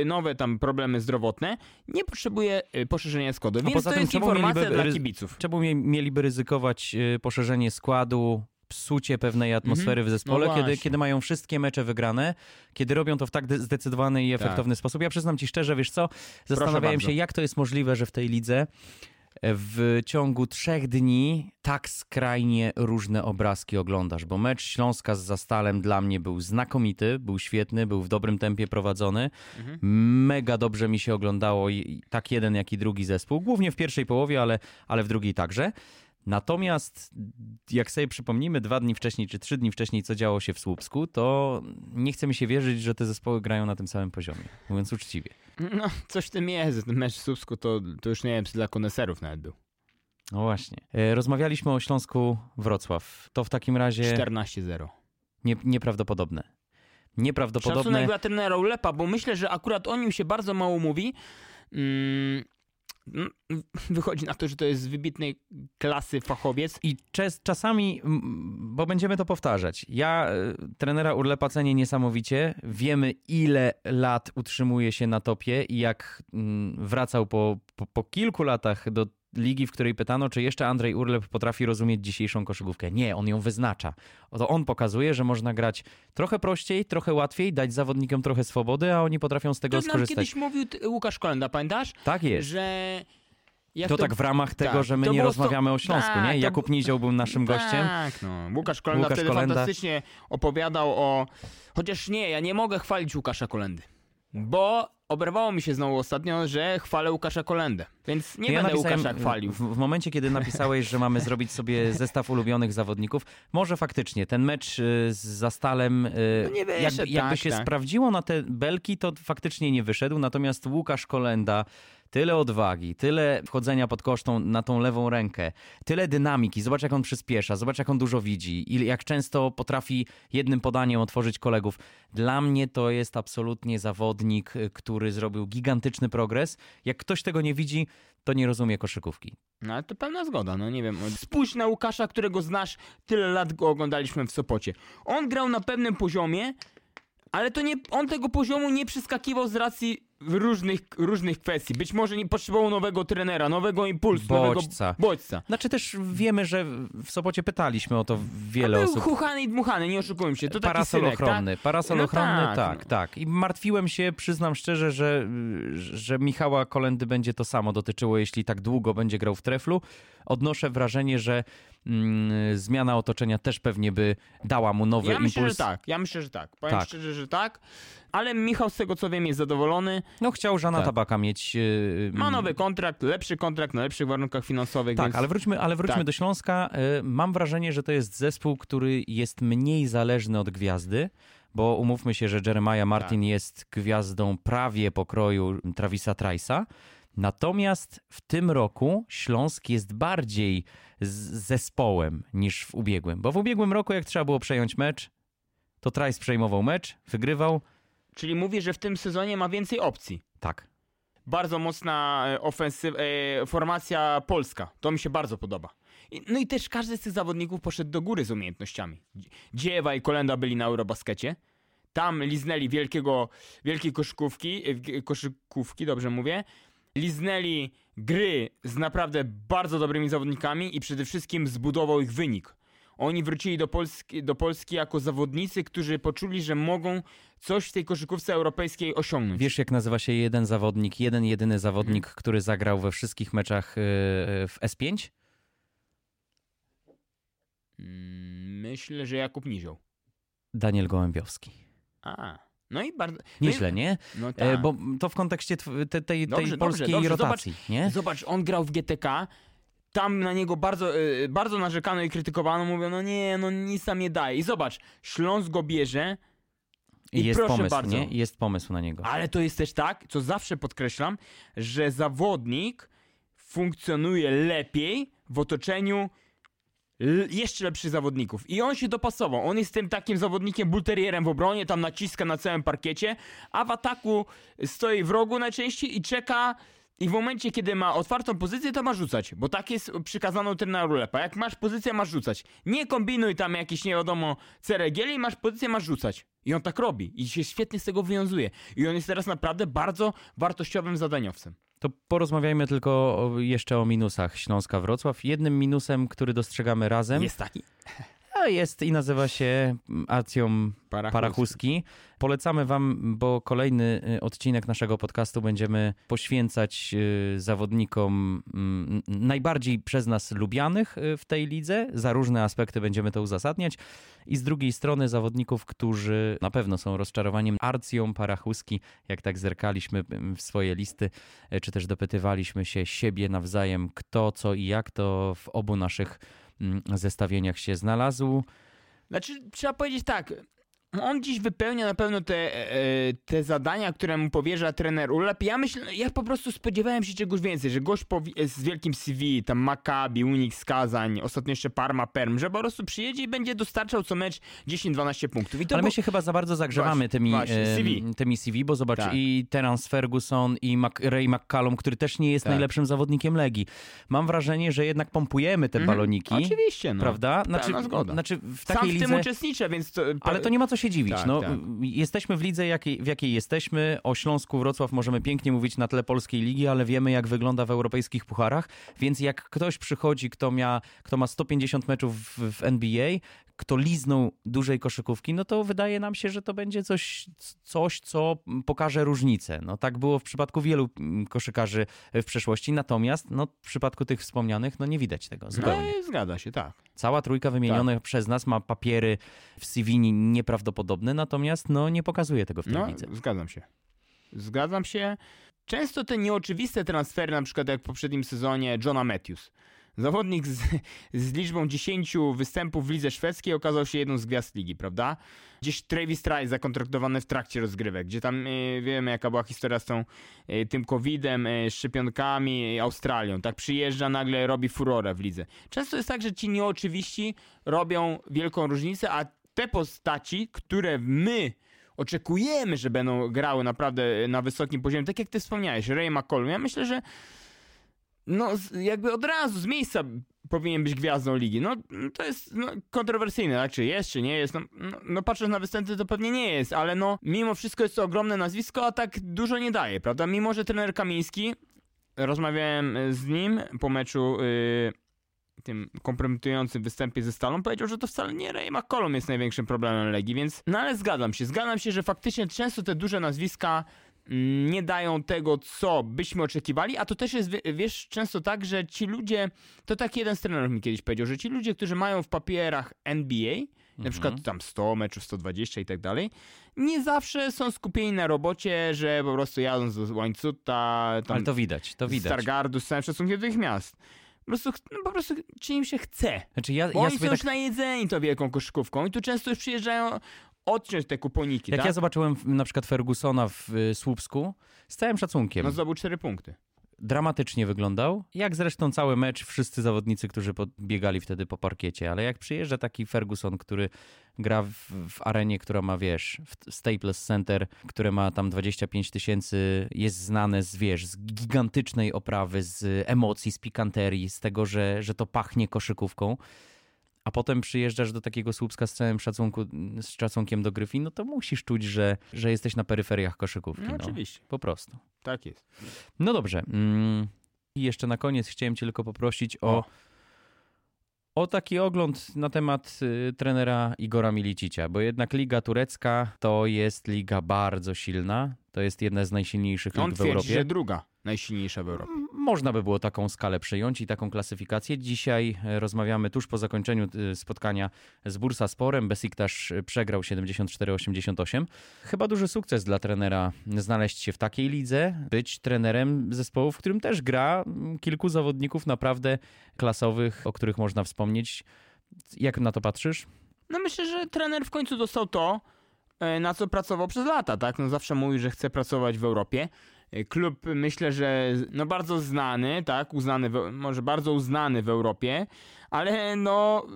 Speaker 3: e, nowe tam problemy zdrowotne, nie potrzebuje e, poszerzenia składu. Więc
Speaker 2: poza
Speaker 3: to
Speaker 2: tym
Speaker 3: jest
Speaker 2: czemu
Speaker 3: informacja
Speaker 2: mieliby
Speaker 3: dla kibiców.
Speaker 2: Czemu mie- mieliby ryzykować y, poszerzenie składu, psucie pewnej atmosfery w zespole,
Speaker 3: No
Speaker 2: kiedy, kiedy mają wszystkie mecze wygrane, kiedy robią to w tak de- zdecydowany i efektowny sposób? Ja przyznam ci szczerze, wiesz co, zastanawiałem się, jak to jest możliwe, że w tej lidze w ciągu trzech dni tak skrajnie różne obrazki oglądasz, bo mecz Śląska z Zastalem dla mnie był znakomity, był świetny, był w dobrym tempie prowadzony. Mega dobrze mi się oglądało i- i tak jeden, jak i drugi zespół, głównie w pierwszej połowie, ale, ale w drugiej także. Natomiast jak sobie przypomnimy dwa dni wcześniej czy trzy dni wcześniej, co działo się w Słupsku, to nie chce mi się wierzyć, że te zespoły grają na tym samym poziomie, mówiąc uczciwie.
Speaker 3: No, coś w tym jest. Ten mecz w Słupsku to, to już nie wiem, czy dla koneserów nawet był.
Speaker 2: No właśnie. E, Rozmawialiśmy o Śląsku Wrocław. To w takim razie
Speaker 3: 14-0.
Speaker 2: nie, nieprawdopodobne. Nieprawdopodobne.
Speaker 3: Szacunek dla trenera Ulepa, bo myślę, że akurat o nim się bardzo mało mówi. Mm, mm, <laughs> wychodzi na to, że to jest wybitnej klasy fachowiec.
Speaker 2: I czas, czasami, bo będziemy to powtarzać, ja y, trenera Urlepa cenię niesamowicie. Wiemy, ile lat utrzymuje się na topie i jak wracał po, po, po kilku latach do ligi, w której pytano, czy jeszcze Andrzej Urlep potrafi rozumieć dzisiejszą koszykówkę. Nie, on ją wyznacza. To on pokazuje, że można grać trochę prościej, trochę łatwiej, dać zawodnikom trochę swobody, a oni potrafią z tego
Speaker 3: To
Speaker 2: skorzystać.
Speaker 3: kiedyś mówił Łukasz Kolenda, pamiętasz?
Speaker 2: Tak jest.
Speaker 3: Że... Jak
Speaker 2: To tak w ramach tego,
Speaker 3: tak,
Speaker 2: że my
Speaker 3: to
Speaker 2: nie rozmawiamy o Śląsku,
Speaker 3: tak,
Speaker 2: nie?
Speaker 3: to
Speaker 2: Jakub Nizioł był naszym gościem.
Speaker 3: Tak, no. Łukasz Kolenda
Speaker 2: Łukasz
Speaker 3: wtedy
Speaker 2: Kolenda.
Speaker 3: fantastycznie opowiadał o... Chociaż nie, ja nie mogę chwalić Łukasza Kolendy. Bo oberwało mi się znowu ostatnio, że chwalę Łukasza Kolendę. Więc nie
Speaker 2: ja
Speaker 3: będę Łukasza chwalił.
Speaker 2: W, w momencie, kiedy napisałeś, że mamy zrobić sobie zestaw ulubionych zawodników, może faktycznie ten mecz y, z Zastalem, y,
Speaker 3: No nie wyszedł,
Speaker 2: jakby, jakby
Speaker 3: tak,
Speaker 2: się
Speaker 3: tak.
Speaker 2: sprawdziło na te belki, to faktycznie nie wyszedł. Natomiast Łukasz Kolenda, tyle odwagi, tyle wchodzenia pod kosztą na tą lewą rękę, tyle dynamiki. Zobacz, jak on przyspiesza, zobacz, jak on dużo widzi, i jak często potrafi jednym podaniem otworzyć kolegów. Dla mnie to jest absolutnie zawodnik, y, który zrobił gigantyczny progres. Jak ktoś tego nie widzi, to nie rozumie koszykówki.
Speaker 3: No ale to pełna zgoda, no nie wiem. Spójrz na Łukasza, którego znasz, tyle lat go oglądaliśmy w Sopocie. On grał na pewnym poziomie, ale to nie, on tego poziomu nie przeskakiwał z racji różnych, różnych kwestii. Być może nie potrzebował nowego trenera, nowego impulsu,
Speaker 2: Bodźca.
Speaker 3: nowego bodźca.
Speaker 2: Znaczy też wiemy, że w Sopocie pytaliśmy o to wiele
Speaker 3: A był
Speaker 2: osób.
Speaker 3: chuchany i dmuchany, nie oszukujmy się. To taki
Speaker 2: Parasol
Speaker 3: synek,
Speaker 2: ochronny,
Speaker 3: tak?
Speaker 2: parasol
Speaker 3: No
Speaker 2: ochronny,
Speaker 3: tak,
Speaker 2: tak,
Speaker 3: no.
Speaker 2: tak. I martwiłem się, przyznam szczerze, że, że Michała Kolendy będzie to samo dotyczyło, jeśli tak długo będzie grał w treflu. Odnoszę wrażenie, że zmiana otoczenia też pewnie by dała mu nowy
Speaker 3: Ja
Speaker 2: impuls.
Speaker 3: myślę, że tak. Ja myślę, że tak. Powiem
Speaker 2: Tak.
Speaker 3: szczerze, że tak. Ale Michał, z tego co wiem, jest zadowolony.
Speaker 2: No chciał Żana
Speaker 3: Tak.
Speaker 2: Tabaka mieć. yy,
Speaker 3: Ma nowy kontrakt, lepszy kontrakt na lepszych warunkach finansowych.
Speaker 2: Tak,
Speaker 3: więc...
Speaker 2: ale wróćmy, ale wróćmy
Speaker 3: tak.
Speaker 2: do Śląska. Y, Mam wrażenie, że to jest zespół, który jest mniej zależny od gwiazdy, bo umówmy się, że Jeremiah Martin
Speaker 3: Tak.
Speaker 2: jest gwiazdą prawie pokroju Travisa Trice'a. Natomiast w tym roku Śląsk jest bardziej z zespołem niż w ubiegłym. Bo w ubiegłym roku, jak trzeba było przejąć mecz, to Trice przejmował mecz, wygrywał.
Speaker 3: Czyli mówi, że w tym sezonie ma więcej opcji.
Speaker 2: Tak.
Speaker 3: Bardzo mocna e, ofensyw, e, formacja polska. To mi się bardzo podoba. No i też każdy z tych zawodników poszedł do góry z umiejętnościami. Dziewa i Kolenda byli na Eurobaskecie. Tam liznęli wielkiego, wielkiej koszykówki, e, koszykówki, dobrze mówię. Liznęli gry z naprawdę bardzo dobrymi zawodnikami i przede wszystkim zbudował ich wynik. Oni wrócili do Polski, do Polski jako zawodnicy, którzy poczuli, że mogą coś w tej koszykówce europejskiej osiągnąć.
Speaker 2: Wiesz, jak nazywa się jeden zawodnik, jeden jedyny zawodnik,
Speaker 3: Mhm.
Speaker 2: który zagrał we wszystkich meczach y, y, w S5?
Speaker 3: Mm, Myślę, że Jakub Nizioł.
Speaker 2: Daniel Gołębiowski.
Speaker 3: A, no i bardzo.
Speaker 2: Nieźle,
Speaker 3: no
Speaker 2: nie?
Speaker 3: i, no
Speaker 2: E,
Speaker 3: tak.
Speaker 2: Bo to w kontekście tej, tej
Speaker 3: Dobrze,
Speaker 2: polskiej
Speaker 3: dobrze,
Speaker 2: rotacji, nie?
Speaker 3: Zobacz, on grał w GTK. Tam na niego bardzo, y, bardzo narzekano i krytykowano. Mówią, no nie, no nic tam nie daje. I zobacz, Śląsk go bierze,
Speaker 2: I
Speaker 3: i
Speaker 2: jest pomysł,
Speaker 3: bardzo.
Speaker 2: nie? I Jest pomysł na niego.
Speaker 3: ale to jest też tak, co zawsze podkreślam, że zawodnik funkcjonuje lepiej w otoczeniu jeszcze lepszych zawodników. I on się dopasował. On jest tym takim zawodnikiem bulterierem w obronie, tam naciska na całym parkiecie, a w ataku stoi w rogu najczęściej i czeka. I w momencie, kiedy ma otwartą pozycję, to ma rzucać, bo tak jest przykazano treneru Lepa. Jak masz pozycję, masz rzucać. Nie kombinuj tam jakiś nie wiadomo ceregieli, masz pozycję, masz rzucać. I on tak robi i się świetnie z tego wywiązuje. I on jest teraz naprawdę bardzo wartościowym zadaniowcem.
Speaker 2: To porozmawiajmy tylko jeszcze o minusach Śląska Wrocław. Jednym minusem, który dostrzegamy razem,
Speaker 3: Jest taki.
Speaker 2: Jest i nazywa się mm, Acją Parachuski. Polecamy wam, bo kolejny y, odcinek naszego podcastu będziemy poświęcać y, zawodnikom mm, najbardziej przez nas lubianych y, w tej lidze. Za różne aspekty będziemy to uzasadniać. I z drugiej strony zawodników, którzy na pewno są rozczarowaniem Arcją Parachuski, jak tak zerkaliśmy w swoje listy, czy też dopytywaliśmy się siebie nawzajem, kto, co i jak, to w obu naszych zestawieniach się znalazł.
Speaker 3: Znaczy, trzeba powiedzieć tak. On dziś wypełnia na pewno te, e, te zadania, które mu powierza trener Urlap. Ja myślę, ja po prostu spodziewałem się czegoś więcej, że gość z wielkim CV, tam Maccabi, Unix, Kazań, ostatnio jeszcze Parma, Perm, że po prostu przyjedzie i będzie dostarczał co mecz 10-12 punktów.
Speaker 2: Ale my się chyba za bardzo zagrzewamy
Speaker 3: właśnie,
Speaker 2: tymi,
Speaker 3: właśnie, CV.
Speaker 2: E, tymi CV, bo zobacz,
Speaker 3: tak.
Speaker 2: i Terence Ferguson, i Mac Ray McCallum, który też nie jest
Speaker 3: tak.
Speaker 2: najlepszym zawodnikiem Legii. Mam wrażenie, że jednak pompujemy te
Speaker 3: mhm.
Speaker 2: baloniki.
Speaker 3: Oczywiście, no.
Speaker 2: Prawda? Znaczy,
Speaker 3: zgoda.
Speaker 2: znaczy w
Speaker 3: takiej
Speaker 2: Sam w
Speaker 3: lidze...
Speaker 2: tym
Speaker 3: uczestniczę, więc... To...
Speaker 2: Ale to nie ma co się dziwić.
Speaker 3: Tak,
Speaker 2: no,
Speaker 3: tak.
Speaker 2: Jesteśmy w lidze, jakiej, w jakiej jesteśmy. O Śląsku Wrocław możemy pięknie mówić na tle polskiej ligi, ale wiemy, jak wygląda w europejskich pucharach. Więc jak ktoś przychodzi, kto, mia, kto ma 150 meczów w, w NBA, kto liznął dużej koszykówki, no to wydaje nam się, że to będzie coś, coś, co pokaże różnicę. No tak było w przypadku wielu mm, koszykarzy w przeszłości, natomiast no, w przypadku tych wspomnianych, no nie widać tego zupełnie.
Speaker 3: No, zgadza się, tak.
Speaker 2: Cała trójka wymienionych tak. przez nas ma papiery w CV nieprawdopodobne, natomiast no, nie pokazuje tego w tej
Speaker 3: no,
Speaker 2: lidze.
Speaker 3: Zgadzam się. Zgadzam się. Często te nieoczywiste transfery, na przykład jak w poprzednim sezonie Johna Matthews. Zawodnik z, z, liczbą 10 występów w lidze szwedzkiej okazał się jedną z gwiazd ligi, prawda? Gdzieś Travis Trice zakontraktowany w trakcie rozgrywek, gdzie tam yy, wiemy jaka była historia z tą, yy, tym covidem, yy, szczepionkami, Australią. Tak przyjeżdża, nagle robi furorę w lidze. Często jest tak, że ci nieoczywiści robią wielką różnicę, a te postaci, które my oczekujemy, że będą grały naprawdę na wysokim poziomie, tak jak ty wspomniałeś, Ray McCollum, ja myślę, że no jakby od razu z miejsca powinien być gwiazdą ligi. No to jest no, kontrowersyjne, tak? Czy jest, czy nie jest. No, no, no, patrząc na występy to pewnie nie jest, ale no mimo wszystko jest to ogromne nazwisko, a tak dużo nie daje, prawda? Mimo, że trener Kamiński, rozmawiałem z nim po meczu yy, tym kompromitującym występie ze Stalą, powiedział, że to wcale nie Ray McCollum jest największym problemem Legii, więc no ale zgadzam się. Zgadzam się, że faktycznie często te duże nazwiska nie dają tego, co byśmy oczekiwali, a to też jest, wiesz, często tak, że ci ludzie, to tak jeden z trenerów mi kiedyś powiedział, że ci ludzie, którzy mają w papierach NBA, mhm. na przykład tam 100 meczów, 120 i tak dalej, nie zawsze są skupieni na robocie, że po prostu jadą z łańcuta, tam
Speaker 2: Ale to widać, to widać.
Speaker 3: Z Stargardu, z całym szacunkiem do tych miast. Po prostu, no po prostu czy im się chce.
Speaker 2: Znaczy ja,
Speaker 3: Bo
Speaker 2: ja
Speaker 3: oni są
Speaker 2: tak...
Speaker 3: już najedzeni to wielką koszykówką i tu często już przyjeżdżają odciąć te kuponiki,
Speaker 2: Jak
Speaker 3: tak?
Speaker 2: ja zobaczyłem na przykład Fergusona w y, Słupsku, z całym szacunkiem.
Speaker 3: No zdobył cztery punkty.
Speaker 2: Dramatycznie wyglądał, jak zresztą cały mecz, wszyscy zawodnicy, którzy biegali wtedy po parkiecie, ale jak przyjeżdża taki Ferguson, który gra w, w arenie, która ma, wiesz, w Staples Center, które ma tam 25 tysięcy, jest znane z, wiesz, z gigantycznej oprawy, z emocji, z pikanterii, z tego, że, że to pachnie koszykówką, a potem przyjeżdżasz do takiego Słupska z całym szacunku, z szacunkiem do Gryfin, no to musisz czuć, że, że jesteś na peryferiach koszykówki.
Speaker 3: No,
Speaker 2: no.
Speaker 3: oczywiście.
Speaker 2: Po prostu.
Speaker 3: Tak jest.
Speaker 2: No dobrze. Mm, I jeszcze na koniec chciałem cię tylko poprosić o,
Speaker 3: O.
Speaker 2: o taki ogląd na temat y, trenera Igora Milicicia, bo jednak Liga Turecka to jest liga bardzo silna. To jest jedna z najsilniejszych
Speaker 3: On
Speaker 2: lig w
Speaker 3: twierdzi,
Speaker 2: Europie.
Speaker 3: że druga najsilniejsza w Europie.
Speaker 2: Można by było taką skalę przyjąć i taką klasyfikację. Dzisiaj e, rozmawiamy tuż po zakończeniu e, spotkania z Bursasporem. Besiktas e, przegrał 74-88. Chyba duży sukces dla trenera znaleźć się w takiej lidze, być trenerem zespołu, w którym też gra mm, kilku zawodników naprawdę klasowych, o których można wspomnieć. Jak na to patrzysz?
Speaker 3: No myślę, że trener w końcu dostał to, na co pracował przez lata, tak? No zawsze mówi, że chce pracować w Europie. E, Klub myślę, że no bardzo znany, tak? Uznany, w, może bardzo uznany w Europie, ale no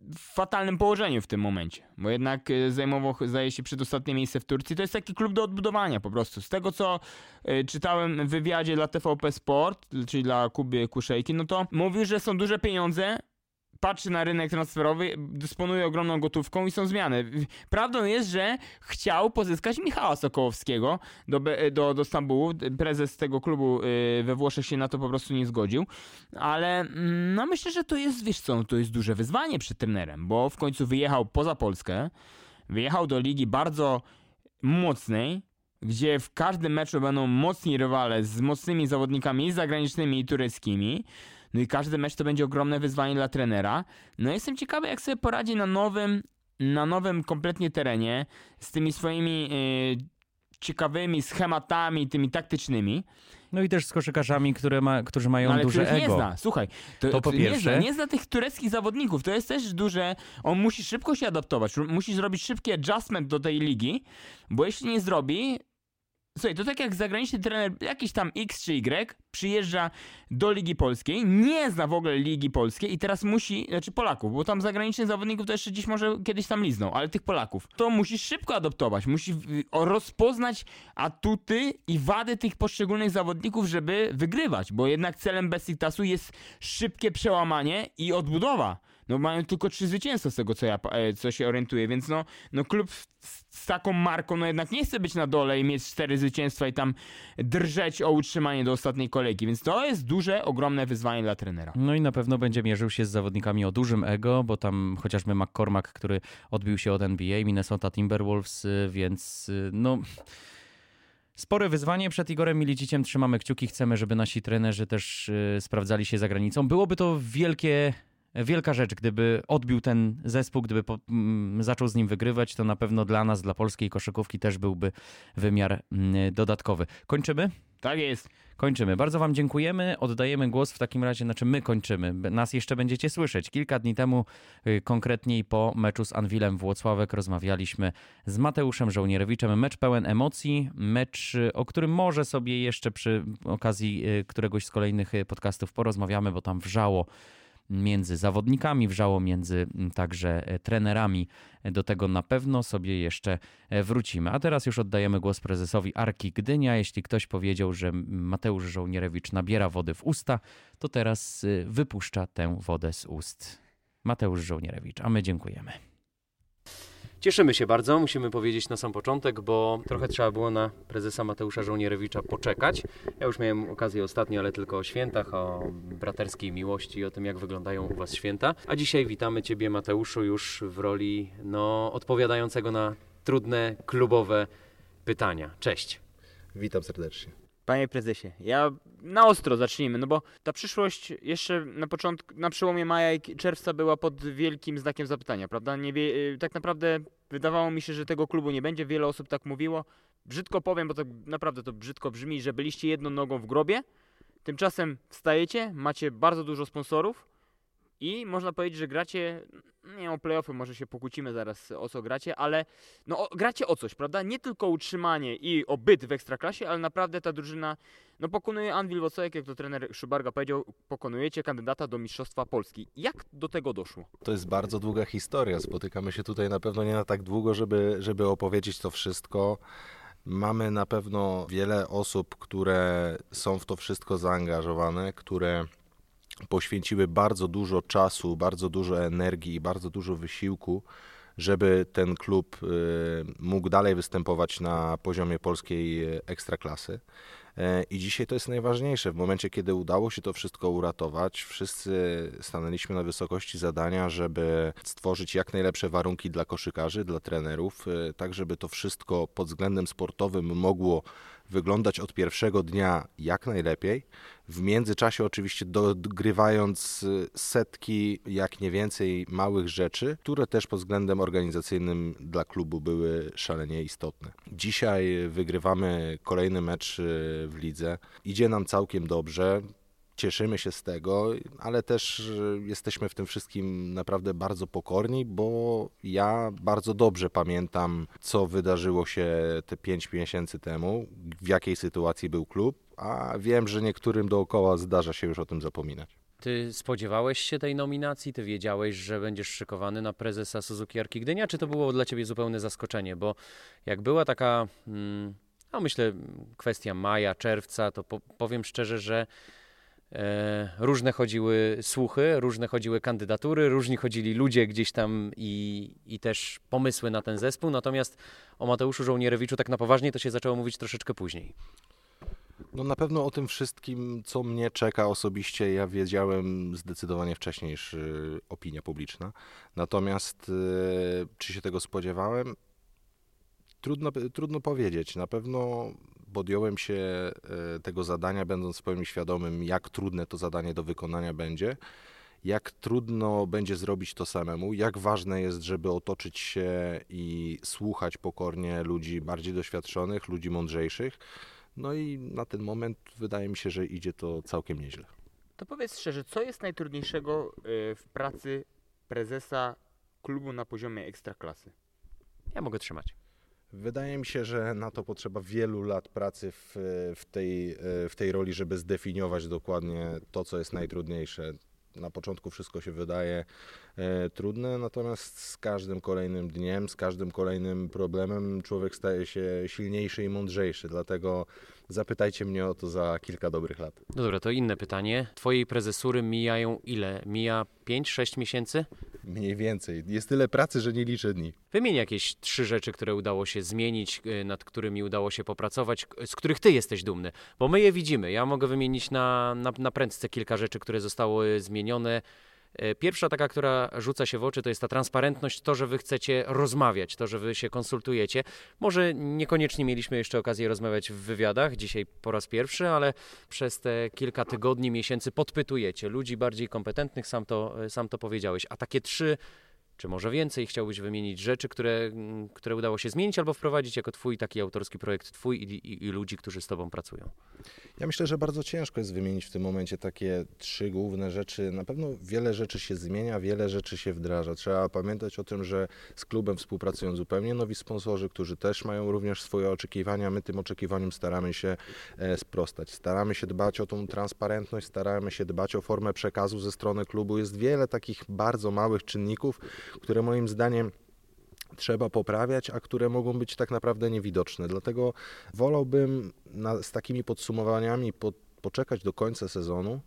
Speaker 3: w fatalnym położeniu w tym momencie, bo jednak e, zajmował, zdaje się, przedostatnie miejsce w Turcji. To jest taki klub do odbudowania po prostu. Z tego, co e, czytałem w wywiadzie dla TVP Sport, czyli dla Kuby Kuszejki, no to mówił, że są duże pieniądze, patrzy na rynek transferowy, dysponuje ogromną gotówką i są zmiany. Prawdą jest, że chciał pozyskać Michała Sokołowskiego do, do, do Stambułu. Prezes tego klubu y, we Włoszech się na to po prostu nie zgodził. Ale mm, no myślę, że to jest, wiesz co, no to jest duże wyzwanie przed trenerem, bo w końcu wyjechał poza Polskę, wyjechał do ligi bardzo mocnej, gdzie w każdym meczu będą mocni rywale z mocnymi zawodnikami zagranicznymi i tureckimi. No i każdy mecz to będzie ogromne wyzwanie dla trenera. No jestem ciekawy, jak sobie poradzi na nowym, na nowym kompletnie terenie z tymi swoimi yy, ciekawymi schematami, tymi taktycznymi.
Speaker 2: No i też z koszykarzami, które ma, którzy mają
Speaker 3: No, ale
Speaker 2: duże
Speaker 3: których nie
Speaker 2: ego.
Speaker 3: zna. Słuchaj, to,
Speaker 2: To po
Speaker 3: nie
Speaker 2: pierwsze.
Speaker 3: Zna, nie zna tych tureckich zawodników. To jest też duże. On musi szybko się adaptować. Musi zrobić szybki adjustment do tej ligi, bo jeśli nie zrobi. Słuchaj, to tak jak zagraniczny trener, jakiś tam X czy Y, przyjeżdża do Ligi Polskiej, nie zna w ogóle Ligi Polskiej i teraz musi, znaczy Polaków, bo tam zagranicznych zawodników to jeszcze dziś może kiedyś tam lizną, ale tych Polaków, to musi szybko adoptować, musi rozpoznać atuty i wady tych poszczególnych zawodników, żeby wygrywać, bo jednak celem Besiktasu jest szybkie przełamanie i odbudowa. No mają tylko trzy zwycięstwa z tego, co ja e, co się orientuję, więc no, no klub z, z taką marką, no jednak nie chce być na dole i mieć cztery zwycięstwa i tam drżeć o utrzymanie do ostatniej kolejki, więc to jest duże, ogromne wyzwanie dla trenera.
Speaker 2: No i na pewno będzie mierzył się z zawodnikami o dużym ego, bo tam chociażby McCormack, który odbił się od NBA, Minnesota Timberwolves, y, więc y, no... Spore wyzwanie przed Igorem Miliciciem. Trzymamy kciuki. Chcemy, żeby nasi trenerzy też y, sprawdzali się za granicą. Byłoby to wielkie, wielka rzecz, gdyby odbił ten zespół, gdyby po, mm, zaczął z nim wygrywać. To na pewno dla nas, dla polskiej koszykówki też byłby wymiar mm, dodatkowy. Kończymy?
Speaker 3: Tak jest.
Speaker 2: Kończymy. Bardzo Wam dziękujemy. Oddajemy głos w takim razie, znaczy my kończymy. Nas jeszcze będziecie słyszeć. Kilka dni temu, y, konkretniej po meczu z Anwilem Włocławek, rozmawialiśmy z Mateuszem Żołnierewiczem. Mecz pełen emocji, mecz, y, o którym może sobie jeszcze przy okazji y, któregoś z kolejnych podcastów porozmawiamy, bo tam wrzało między zawodnikami, wrzało między także e, trenerami. Do tego na pewno sobie jeszcze e, wrócimy. A teraz już oddajemy głos prezesowi Arki Gdynia. Jeśli ktoś powiedział, że Mateusz Żołnierewicz nabiera wody w usta, to teraz wypuszcza tę wodę z ust. Mateusz Żołnierewicz, a my dziękujemy.
Speaker 4: Cieszymy się bardzo, musimy powiedzieć na sam początek, bo trochę trzeba było na prezesa Mateusza Żołnierewicza poczekać. Ja już miałem okazję ostatnio, ale tylko o świętach, o braterskiej miłości i o tym, jak wyglądają u Was święta. A dzisiaj witamy Ciebie, Mateuszu, już w roli no, odpowiadającego na trudne, klubowe pytania. Cześć.
Speaker 5: Witam serdecznie.
Speaker 3: Panie prezesie, ja na ostro zacznijmy, no bo ta przyszłość jeszcze na początku, na przełomie maja i czerwca była pod wielkim znakiem zapytania, prawda? Nie wie, y, tak naprawdę wydawało mi się, że tego klubu nie będzie, wiele osób tak mówiło. Brzydko powiem, bo to naprawdę to brzydko brzmi, że byliście jedną nogą w grobie, tymczasem wstajecie, macie bardzo dużo sponsorów i można powiedzieć, że gracie, nie o playoffy, może się pokłócimy zaraz o co gracie, ale no o, gracie o coś, prawda? Nie tylko utrzymanie i o byt w Ekstraklasie, ale naprawdę ta drużyna no pokonuje Anwil Wocek, jak to trener Szubarga powiedział, pokonujecie kandydata do Mistrzostwa Polski. Jak do tego doszło?
Speaker 5: To jest bardzo długa historia. Spotykamy się tutaj na pewno nie na tak długo, żeby, żeby opowiedzieć to wszystko. Mamy na pewno wiele osób, które są w to wszystko zaangażowane, które poświęciły bardzo dużo czasu, bardzo dużo energii i bardzo dużo wysiłku, żeby ten klub y, mógł dalej występować na poziomie polskiej y, ekstraklasy. E, I dzisiaj to jest najważniejsze. W momencie, kiedy udało się to wszystko uratować, wszyscy stanęliśmy na wysokości zadania, żeby stworzyć jak najlepsze warunki dla koszykarzy, dla trenerów, tak żeby to wszystko pod względem sportowym mogło wyglądać od pierwszego dnia jak najlepiej. W międzyczasie oczywiście dogrywając y, setki, jak nie więcej, małych rzeczy, które też pod względem organizacyjnym dla klubu były szalenie istotne. Dzisiaj wygrywamy kolejny mecz y, w lidze. Idzie nam całkiem dobrze. Cieszymy się z tego, ale też jesteśmy w tym wszystkim naprawdę bardzo pokorni, bo ja bardzo dobrze pamiętam, co wydarzyło się te 5 miesięcy temu, w jakiej sytuacji był klub, a wiem, że niektórym dookoła zdarza się już o tym zapominać.
Speaker 4: Ty spodziewałeś się tej nominacji? Ty wiedziałeś, że będziesz szykowany na prezesa Suzuki Arki Gdynia? Czy to było dla ciebie zupełne zaskoczenie? Bo jak była taka, mm, no myślę, kwestia maja, czerwca, to po, powiem szczerze, że różne chodziły słuchy, różne chodziły kandydatury, różni chodzili ludzie gdzieś tam i, i też pomysły na ten zespół. Natomiast o Mateuszu Żołnierewiczu tak na poważnie to się zaczęło mówić troszeczkę później.
Speaker 5: No na pewno o tym wszystkim, co mnie czeka osobiście, ja wiedziałem zdecydowanie wcześniej niż y, opinia publiczna. Natomiast y, czy się tego spodziewałem? Trudno, trudno powiedzieć. Na pewno podjąłem się y, tego zadania, będąc w pełni świadomym, jak trudne to zadanie do wykonania będzie jak trudno będzie zrobić to samemu, jak ważne jest, żeby otoczyć się i słuchać pokornie ludzi bardziej doświadczonych, ludzi mądrzejszych. No i na ten moment wydaje mi się, że idzie to całkiem nieźle.
Speaker 3: To powiedz szczerze, co jest najtrudniejszego y, w pracy prezesa klubu na poziomie ekstraklasy?
Speaker 2: Ja mogę trzymać.
Speaker 5: Wydaje mi się, że na to potrzeba wielu lat pracy w, w, tej, w tej roli, żeby zdefiniować dokładnie to, co jest najtrudniejsze. Na początku wszystko się wydaje e, trudne, natomiast z każdym kolejnym dniem, z każdym kolejnym problemem człowiek staje się silniejszy i mądrzejszy. Dlatego zapytajcie mnie o to za kilka dobrych lat.
Speaker 2: No dobra, to inne pytanie. Twojej prezesury mijają ile? Mija 5-6 miesięcy?
Speaker 5: Mniej więcej. Jest tyle pracy, że nie liczę dni.
Speaker 2: Wymień jakieś trzy rzeczy, które udało się zmienić, y, nad którymi udało się popracować, z których ty jesteś dumny. Bo my je widzimy. Ja mogę wymienić na, na, na prędce kilka rzeczy, które zostały zmienione. E, Pierwsza taka, która rzuca się w oczy, to jest ta transparentność, to, że wy chcecie rozmawiać, to, że wy się konsultujecie. Może niekoniecznie mieliśmy jeszcze okazję rozmawiać w wywiadach, dzisiaj po raz pierwszy, ale przez te kilka tygodni, miesięcy podpytujecie ludzi bardziej kompetentnych, sam to, sam to powiedziałeś. A takie trzy, czy może więcej, chciałbyś wymienić rzeczy, które, mm, które udało się zmienić albo wprowadzić jako twój taki autorski projekt, twój i, i, i ludzi, którzy z tobą pracują.
Speaker 5: Ja myślę, że bardzo ciężko jest wymienić w tym momencie takie trzy główne rzeczy. Na pewno wiele rzeczy się zmienia, wiele rzeczy się wdraża. Trzeba pamiętać o tym, że z klubem współpracują zupełnie nowi sponsorzy, którzy też mają również swoje oczekiwania. My tym oczekiwaniom staramy się e, sprostać. Staramy się dbać o tą transparentność, staramy się dbać o formę przekazu ze strony klubu. Jest wiele takich bardzo małych czynników, które moim zdaniem trzeba poprawiać, a które mogą być tak naprawdę niewidoczne. Dlatego wolałbym na, z takimi podsumowaniami po, poczekać do końca sezonu.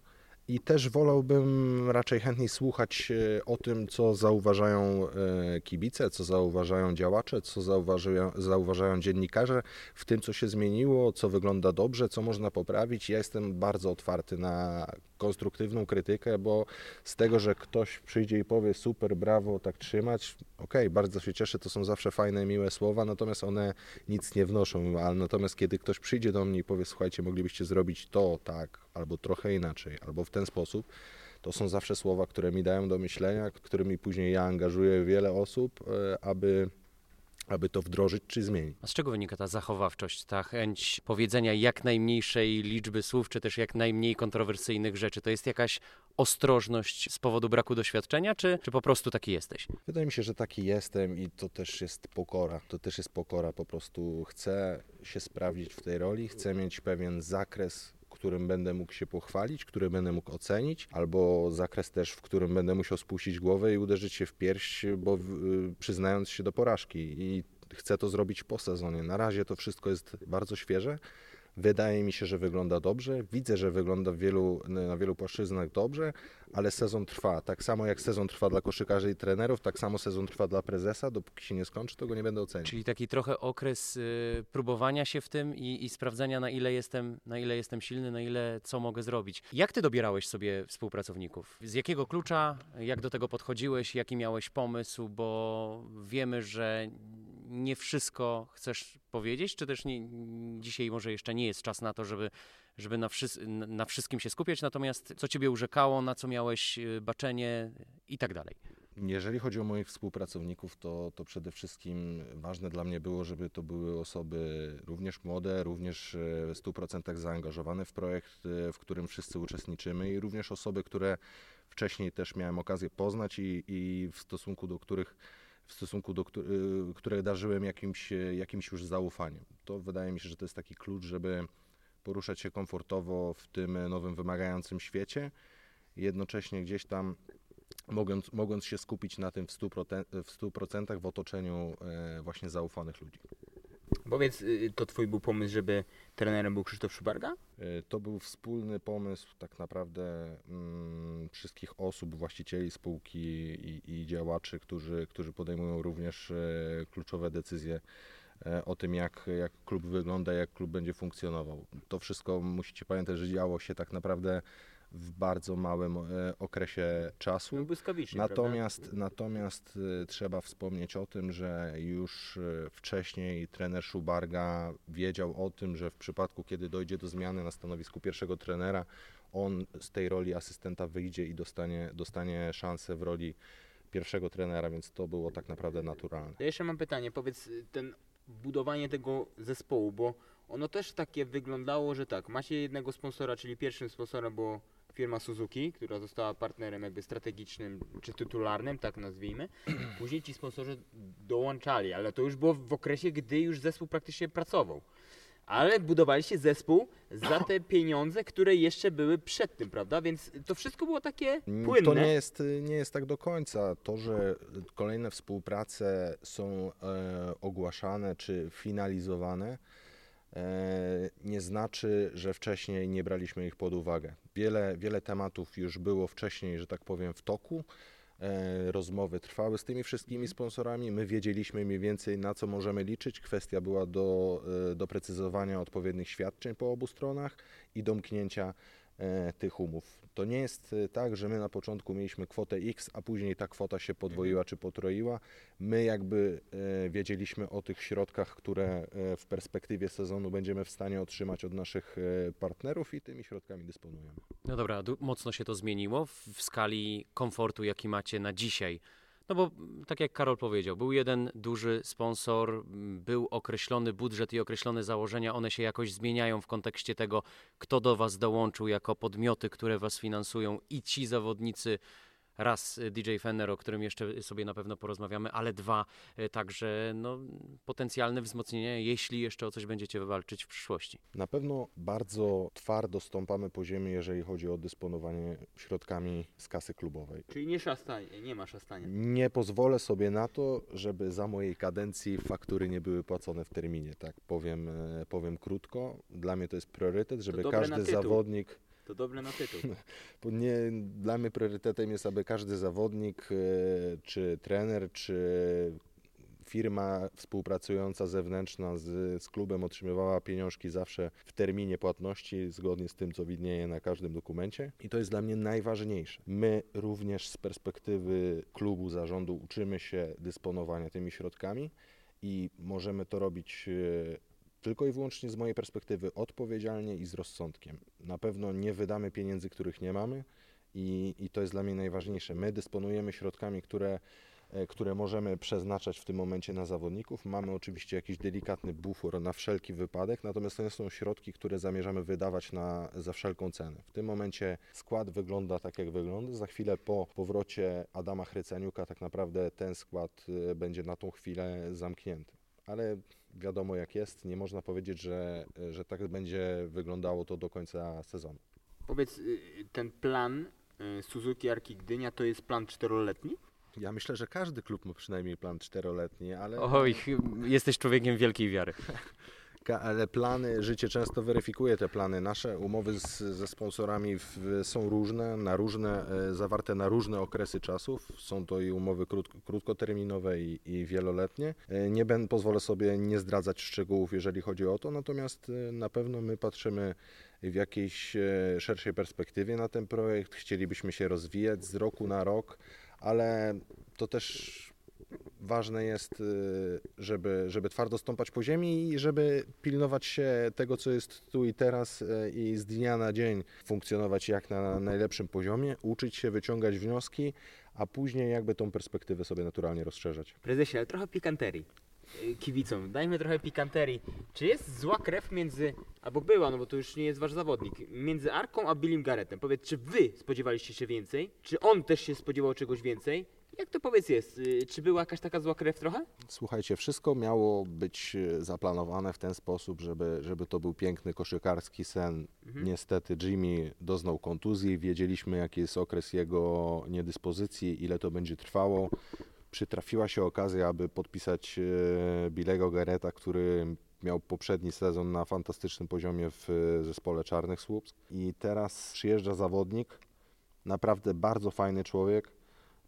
Speaker 5: I też wolałbym raczej chętniej słuchać e, o tym, co zauważają e, kibice, co zauważają działacze, co zauważają, zauważają dziennikarze w tym, co się zmieniło, co wygląda dobrze, co można poprawić. Ja jestem bardzo otwarty na konstruktywną krytykę, bo z tego, że ktoś przyjdzie i powie super, brawo, tak trzymać, okej, bardzo się cieszę, to są zawsze fajne, miłe słowa, natomiast one nic nie wnoszą, ale natomiast kiedy ktoś przyjdzie do mnie i powie, słuchajcie, moglibyście zrobić to tak, albo trochę inaczej, albo w ten sposób, to są zawsze słowa, które mi dają do myślenia, którymi później ja angażuję wiele osób, e, aby, aby to wdrożyć czy zmienić.
Speaker 2: A z czego wynika ta zachowawczość, ta chęć powiedzenia jak najmniejszej liczby słów, czy też jak najmniej kontrowersyjnych rzeczy? To jest jakaś ostrożność z powodu braku doświadczenia, czy, czy po prostu taki jesteś?
Speaker 5: Wydaje mi się, że taki jestem i to też jest pokora. To też jest pokora. Po prostu chcę się sprawdzić w tej roli, chcę mieć pewien zakres, którym będę mógł się pochwalić, który będę mógł ocenić, albo zakres też, w którym będę musiał spuścić głowę i uderzyć się w pierś, bo w- przyznając się do porażki. I chcę to zrobić po sezonie. Na razie to wszystko jest bardzo świeże. Wydaje mi się, że wygląda dobrze. Widzę, że wygląda wielu, na wielu płaszczyznach dobrze, ale sezon trwa. Tak samo jak sezon trwa dla koszykarzy i trenerów, tak samo sezon trwa dla prezesa. Dopóki się nie skończy, to go nie będę oceniał.
Speaker 2: Czyli taki trochę okres y, próbowania się w tym i, i sprawdzania, na ile, jestem, na ile jestem silny, na ile co mogę zrobić. Jak ty dobierałeś sobie współpracowników? Z jakiego klucza, jak do tego podchodziłeś, jaki miałeś pomysł, bo wiemy, że nie wszystko chcesz powiedzieć, czy też nie, dzisiaj może jeszcze nie jest czas na to, żeby, żeby na, wszys- na wszystkim się skupiać, natomiast co ciebie urzekało, na co miałeś y, baczenie i tak dalej.
Speaker 5: Jeżeli chodzi o moich współpracowników, to, to przede wszystkim ważne dla mnie było, żeby to były osoby również młode, również e, w 100% zaangażowane w projekt, e, w którym wszyscy uczestniczymy i również osoby, które wcześniej też miałem okazję poznać i, i w stosunku do których w stosunku do y, które darzyłem jakimś, e, jakimś już zaufaniem. To wydaje mi się, że to jest taki klucz, żeby poruszać się komfortowo w tym nowym, wymagającym świecie, jednocześnie gdzieś tam mogąc, mogąc się skupić na tym w 100%, w 100% w otoczeniu właśnie zaufanych ludzi.
Speaker 3: Powiedz, y, to twój był pomysł, żeby trenerem był Krzysztof Szubarga?
Speaker 5: E, To był wspólny pomysł tak naprawdę mm, wszystkich osób, właścicieli spółki i, i działaczy, którzy, którzy podejmują również e, kluczowe decyzje e, o tym, jak, jak klub wygląda, jak klub będzie funkcjonował. To wszystko musicie pamiętać, że działo się tak naprawdę w bardzo małym e, okresie czasu.
Speaker 3: No błyskawicznie,
Speaker 5: Natomiast, natomiast y, trzeba wspomnieć o tym, że już y, wcześniej trener Szubarga wiedział o tym, że w przypadku, kiedy dojdzie do zmiany na stanowisku pierwszego trenera, on z tej roli asystenta wyjdzie i dostanie, dostanie szansę w roli pierwszego trenera, więc to było tak naprawdę naturalne.
Speaker 3: Ja jeszcze mam pytanie, powiedz, y, ten budowanie tego zespołu, bo ono też takie wyglądało, że tak, macie jednego sponsora, czyli pierwszym sponsorem było firma Suzuki, która została partnerem jakby strategicznym czy tytularnym, tak nazwijmy. <clears throat> Później ci sponsorzy dołączali, ale to już było w okresie, gdy już zespół praktycznie pracował. Ale budowaliście zespół za te <clears throat> pieniądze, które jeszcze były przed tym, prawda? Więc to wszystko było takie płynne.
Speaker 5: To nie jest, nie jest tak do końca. To, że kolejne współprace są e, ogłaszane czy finalizowane, e, nie znaczy, że wcześniej nie braliśmy ich pod uwagę. Wiele, wiele tematów już było wcześniej, że tak powiem, w toku. E, rozmowy trwały z tymi wszystkimi sponsorami. My wiedzieliśmy mniej więcej na co możemy liczyć. Kwestia była do e, doprecyzowania odpowiednich świadczeń po obu stronach i domknięcia e, tych umów. To nie jest e, tak, że my na początku mieliśmy kwotę X, a później ta kwota się podwoiła czy potroiła. My jakby e, wiedzieliśmy o tych środkach, które e, w perspektywie sezonu będziemy w stanie otrzymać od naszych partnerów i tymi środkami dysponujemy.
Speaker 4: No dobra, mocno się to zmieniło w skali komfortu, jaki macie na dzisiaj. No bo mm, tak jak Karol powiedział, był jeden duży sponsor, m, był określony budżet i określone założenia, one się jakoś zmieniają w kontekście tego, kto do was dołączył jako podmioty, które was finansują i ci zawodnicy. Raz y, DJ Fenner, o którym jeszcze sobie na pewno porozmawiamy, ale dwa, y, także no, potencjalne wzmocnienie, jeśli jeszcze o coś będziecie walczyć w przyszłości.
Speaker 5: Na pewno bardzo twardo stąpamy po ziemi, jeżeli chodzi o dysponowanie środkami z kasy klubowej.
Speaker 3: Czyli nie szastanie, nie ma szastania.
Speaker 5: Nie pozwolę sobie na to, żeby za mojej kadencji faktury nie były płacone w terminie, tak powiem, e, powiem krótko. Dla mnie to jest priorytet, żeby każdy zawodnik,
Speaker 3: To dobre na tytuł. <laughs>
Speaker 5: nie, dla mnie priorytetem jest, aby każdy zawodnik, e, czy trener, czy firma współpracująca zewnętrzna z, z klubem otrzymywała pieniążki zawsze w terminie płatności, zgodnie z tym, co widnieje na każdym dokumencie. I to jest dla mnie najważniejsze. My również z perspektywy klubu, zarządu uczymy się dysponowania tymi środkami i możemy to robić e, tylko i wyłącznie z mojej perspektywy odpowiedzialnie i z rozsądkiem. Na pewno nie wydamy pieniędzy, których nie mamy i, i to jest dla mnie najważniejsze. My dysponujemy środkami, które, e, które możemy przeznaczać w tym momencie na zawodników. Mamy oczywiście jakiś delikatny bufor na wszelki wypadek, natomiast to nie są środki, które zamierzamy wydawać na, za wszelką cenę. W tym momencie skład wygląda tak, jak wygląda. Za chwilę po powrocie Adama Chryceniuka tak naprawdę ten skład e, będzie na tą chwilę zamknięty. Ale wiadomo jak jest, nie można powiedzieć, że, że tak będzie wyglądało to do końca sezonu.
Speaker 3: Powiedz, y, ten plan y, Suzuki Arki Gdynia to jest plan czteroletni?
Speaker 5: Ja myślę, że każdy klub ma przynajmniej plan czteroletni, ale,
Speaker 4: Oj, jesteś człowiekiem wielkiej wiary. <laughs>
Speaker 5: ale plany, życie często weryfikuje te plany. Nasze umowy z, ze sponsorami w, są różne, na różne, e, zawarte na różne okresy czasów. Są to i umowy krótko, krótkoterminowe i, i wieloletnie. E, Nie będę, pozwolę sobie nie zdradzać szczegółów, jeżeli chodzi o to, natomiast e, na pewno my patrzymy w jakiejś szerszej perspektywie na ten projekt. Chcielibyśmy się rozwijać z roku na rok, ale to też ważne jest, y, żeby, żeby twardo stąpać po ziemi i żeby pilnować się tego, co jest tu i teraz y, i z dnia na dzień funkcjonować jak na najlepszym poziomie, uczyć się, wyciągać wnioski, a później jakby tą perspektywę sobie naturalnie rozszerzać.
Speaker 3: Prezesie, ale trochę pikanterii. Y, Kibicom, dajmy trochę pikanterii. Czy jest zła krew między, albo była, no bo to już nie jest wasz zawodnik, między Arką a Billim Garrettem? Powiedz, czy wy spodziewaliście się więcej? Czy on też się spodziewał czegoś więcej? Jak to powiedz jest? Y, Czy była jakaś taka zła krew trochę?
Speaker 5: Słuchajcie, wszystko miało być e, zaplanowane w ten sposób, żeby, żeby to był piękny koszykarski sen. Niestety Jimmy doznał kontuzji, wiedzieliśmy jaki jest okres jego niedyspozycji, ile to będzie trwało. Przytrafiła się okazja, aby podpisać e, Billego Gareta, który miał poprzedni sezon na fantastycznym poziomie w e, zespole Czarnych Słupsk. I teraz przyjeżdża zawodnik, naprawdę bardzo fajny człowiek,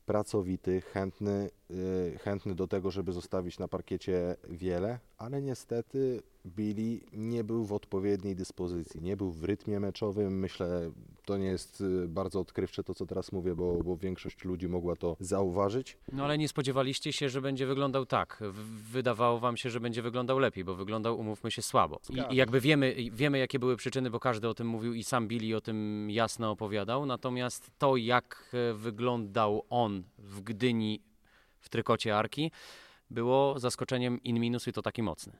Speaker 5: pracowity, chętny, y, chętny do tego, żeby zostawić na parkiecie wiele, ale niestety Billy nie był w odpowiedniej dyspozycji, nie był w rytmie meczowym. Myślę, to nie jest y, bardzo odkrywcze to, co teraz mówię, bo, bo większość ludzi mogła to zauważyć.
Speaker 2: No ale nie spodziewaliście się, że będzie wyglądał tak. Wydawało wam się, że będzie wyglądał lepiej, bo wyglądał, umówmy się, słabo. I, i jakby wiemy, wiemy, jakie były przyczyny, bo każdy o tym mówił i sam Billy o tym jasno opowiadał. Natomiast to, jak e, wyglądał on w Gdyni w trykocie Arki, było zaskoczeniem in minus i to taki mocny.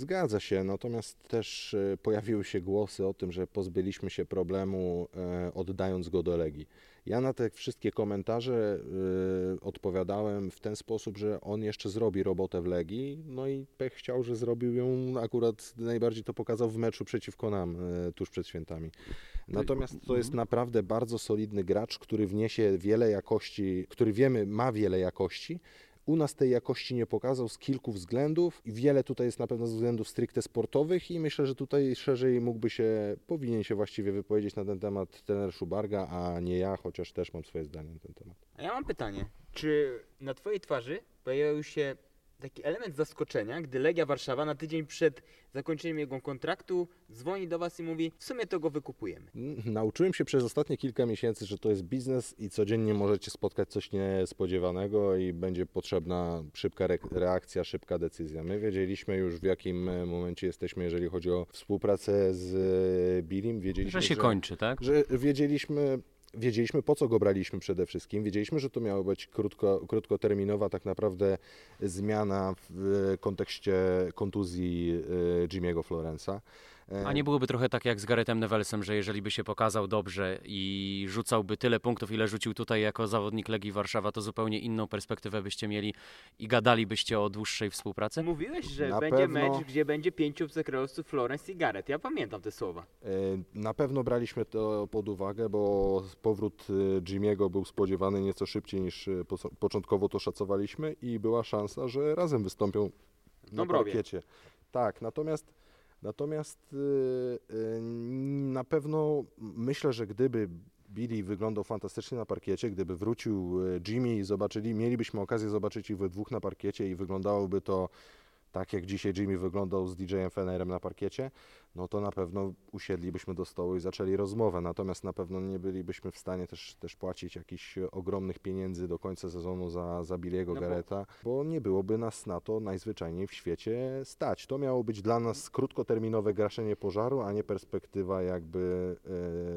Speaker 5: Zgadza się, natomiast też e, pojawiły się głosy o tym, że pozbyliśmy się problemu e, oddając go do Legii. Ja na te wszystkie komentarze e, odpowiadałem w ten sposób, że on jeszcze zrobi robotę w Legii, no i pech chciał, że zrobił ją, akurat najbardziej to pokazał w meczu przeciwko nam tuż przed świętami. Natomiast to jest naprawdę bardzo solidny gracz, który wniesie wiele jakości, który wiemy ma wiele jakości, u nas tej jakości nie pokazał z kilku względów i wiele tutaj jest na pewno ze względów stricte sportowych i myślę, że tutaj szerzej mógłby się, powinien się właściwie wypowiedzieć na ten temat trener Szubarga, a nie ja, chociaż też mam swoje zdanie na ten temat.
Speaker 3: A ja mam pytanie. Czy na twojej twarzy pojawił się taki element zaskoczenia, gdy Legia Warszawa na tydzień przed zakończeniem jego kontraktu dzwoni do was i mówi w sumie to go wykupujemy.
Speaker 5: N- Nauczyłem się przez ostatnie kilka miesięcy, że to jest biznes i codziennie możecie spotkać coś niespodziewanego i będzie potrzebna szybka re- reakcja, szybka decyzja. My wiedzieliśmy już w jakim e, momencie jesteśmy, jeżeli chodzi o współpracę z e, Bilim. Wiedzieliśmy,
Speaker 2: Że się kończy, tak?
Speaker 5: że wiedzieliśmy, wiedzieliśmy po co go braliśmy przede wszystkim. Wiedzieliśmy, że to miała być krótko, krótkoterminowa tak naprawdę zmiana w kontekście kontuzji e, Jimmy'ego Florensa. E,
Speaker 2: A nie byłoby trochę tak jak z Garethem Nevelsem, że jeżeli by się pokazał dobrze i rzucałby tyle punktów, ile rzucił tutaj jako zawodnik Legii Warszawa, to zupełnie inną perspektywę byście mieli i gadalibyście o dłuższej współpracy?
Speaker 3: Mówiłeś, że
Speaker 5: Na
Speaker 3: będzie
Speaker 5: pewno-
Speaker 3: mecz, gdzie będzie pięciu obcokrajowców Florence i Gareth. Ja pamiętam te słowa.
Speaker 5: E, Na pewno braliśmy to pod uwagę, bo powrót e, Jimmy'ego był spodziewany nieco szybciej niż po- początkowo to szacowaliśmy i była szansa, że razem wystąpią na
Speaker 3: Dąbrowie.
Speaker 5: parkiecie. Tak, natomiast natomiast e, e, na pewno myślę, że gdyby Billy wyglądał fantastycznie na parkiecie, gdyby wrócił e, Jimmy i zobaczyli, mielibyśmy okazję zobaczyć ich we dwóch na parkiecie i wyglądałoby to tak jak dzisiaj Jimmy wyglądał z DJ-em Fenerem na parkiecie, no to na pewno usiedlibyśmy do stołu i zaczęli rozmowę. Natomiast na pewno nie bylibyśmy w stanie też, też płacić jakichś ogromnych pieniędzy do końca sezonu za, za Billiego
Speaker 3: No bo-
Speaker 5: Gareta, bo nie byłoby nas na to najzwyczajniej w świecie stać. To miało być dla nas krótkoterminowe gaszenie pożaru, a nie perspektywa jakby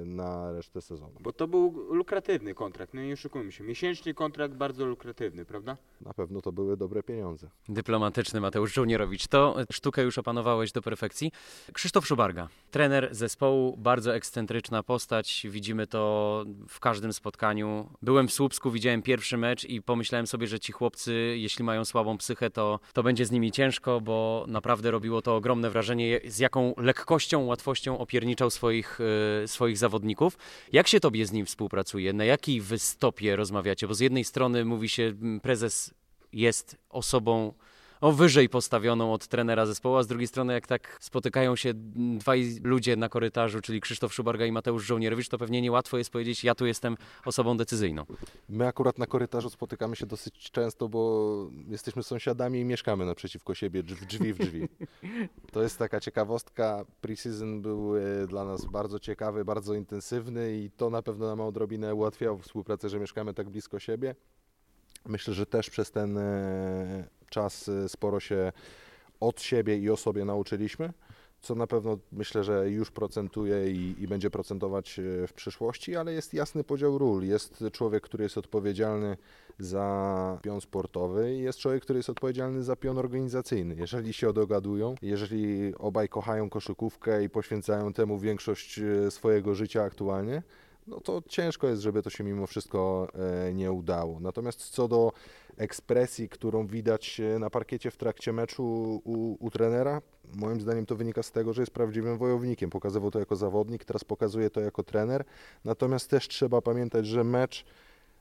Speaker 5: e, na resztę sezonu.
Speaker 3: Bo to był lukratywny kontrakt, no nie oszukujmy się. Miesięczny kontrakt bardzo lukratywny, prawda?
Speaker 5: Na pewno to były dobre pieniądze.
Speaker 2: Dyplomatyczny Mateusz Żołnierowicz. To sztukę już opanowałeś do perfekcji. Krzysztof Szubarga, trener zespołu, bardzo ekscentryczna postać. Widzimy to w każdym spotkaniu. Byłem w Słupsku, widziałem pierwszy mecz i pomyślałem sobie, że ci chłopcy, jeśli mają słabą psychę, to, to będzie z nimi ciężko, bo naprawdę robiło to ogromne wrażenie, z jaką lekkością, łatwością opierniczał swoich, e, swoich zawodników. Jak się tobie z nim współpracuje? Na jakiej wystopie rozmawiacie? Bo z jednej strony mówi się, prezes jest osobą o wyżej postawioną od trenera zespołu, a z drugiej strony jak tak spotykają się dwaj ludzie na korytarzu, czyli Krzysztof Szubarga i Mateusz Żołnierowicz, to pewnie niełatwo jest powiedzieć, ja tu jestem osobą decyzyjną.
Speaker 5: My akurat na korytarzu spotykamy się dosyć często, bo jesteśmy sąsiadami i mieszkamy naprzeciwko siebie, drz- w drzwi w drzwi. To jest taka ciekawostka. Pre-season był e, dla nas bardzo ciekawy, bardzo intensywny i to na pewno nam odrobinę ułatwiało współpracę, że mieszkamy tak blisko siebie. Myślę, że też przez ten e, czas e, sporo się od siebie i o sobie nauczyliśmy, co na pewno myślę, że już procentuje i, i będzie procentować e, w przyszłości, ale jest jasny podział ról. Jest człowiek, który jest odpowiedzialny za pion sportowy i jest człowiek, który jest odpowiedzialny za pion organizacyjny. Jeżeli się dogadują, jeżeli obaj kochają koszykówkę i poświęcają temu większość e, swojego życia aktualnie, no to ciężko jest, żeby to się mimo wszystko e, nie udało. Natomiast co do ekspresji, którą widać e, na parkiecie w trakcie meczu u, u trenera, moim zdaniem to wynika z tego, że jest prawdziwym wojownikiem. Pokazywał to jako zawodnik, teraz pokazuje to jako trener. Natomiast też trzeba pamiętać, że mecz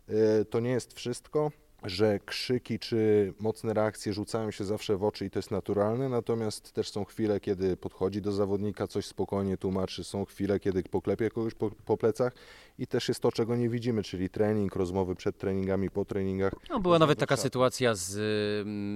Speaker 5: e, to nie jest wszystko. Że krzyki czy mocne reakcje rzucają się zawsze w oczy i to jest naturalne, natomiast też są chwile, kiedy podchodzi do zawodnika, coś spokojnie tłumaczy, są chwile, kiedy poklepie kogoś po, po plecach i też jest to, czego nie widzimy, czyli trening, rozmowy przed treningami, po treningach.
Speaker 2: No, była nawet taka sytuacja z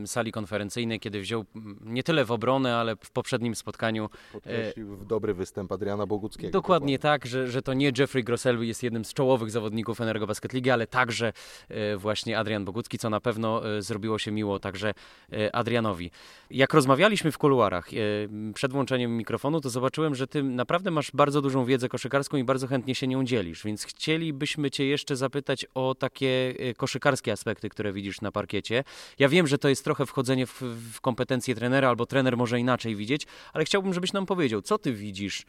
Speaker 2: y, sali konferencyjnej, kiedy wziął mm, nie tyle w obronę, ale w poprzednim spotkaniu.
Speaker 5: Podkreślił dobry występ Adriana Boguckiego.
Speaker 2: Dokładnie, dokładnie. tak, że, że to nie Jeffrey Grossell jest jednym z czołowych zawodników Energo Basket League, ale także y, właśnie Adrian Bogucki, co na pewno y, zrobiło się miło także y, Adrianowi. Jak rozmawialiśmy w kuluarach y, przed włączeniem mikrofonu, to zobaczyłem, że ty naprawdę masz bardzo dużą wiedzę koszykarską i bardzo chętnie się nią dzielisz, więc chcielibyśmy cię jeszcze zapytać o takie koszykarskie aspekty, które widzisz na parkiecie. Ja wiem, że to jest trochę wchodzenie w, w kompetencje trenera, albo trener może inaczej widzieć, ale chciałbym, żebyś nam powiedział, co ty widzisz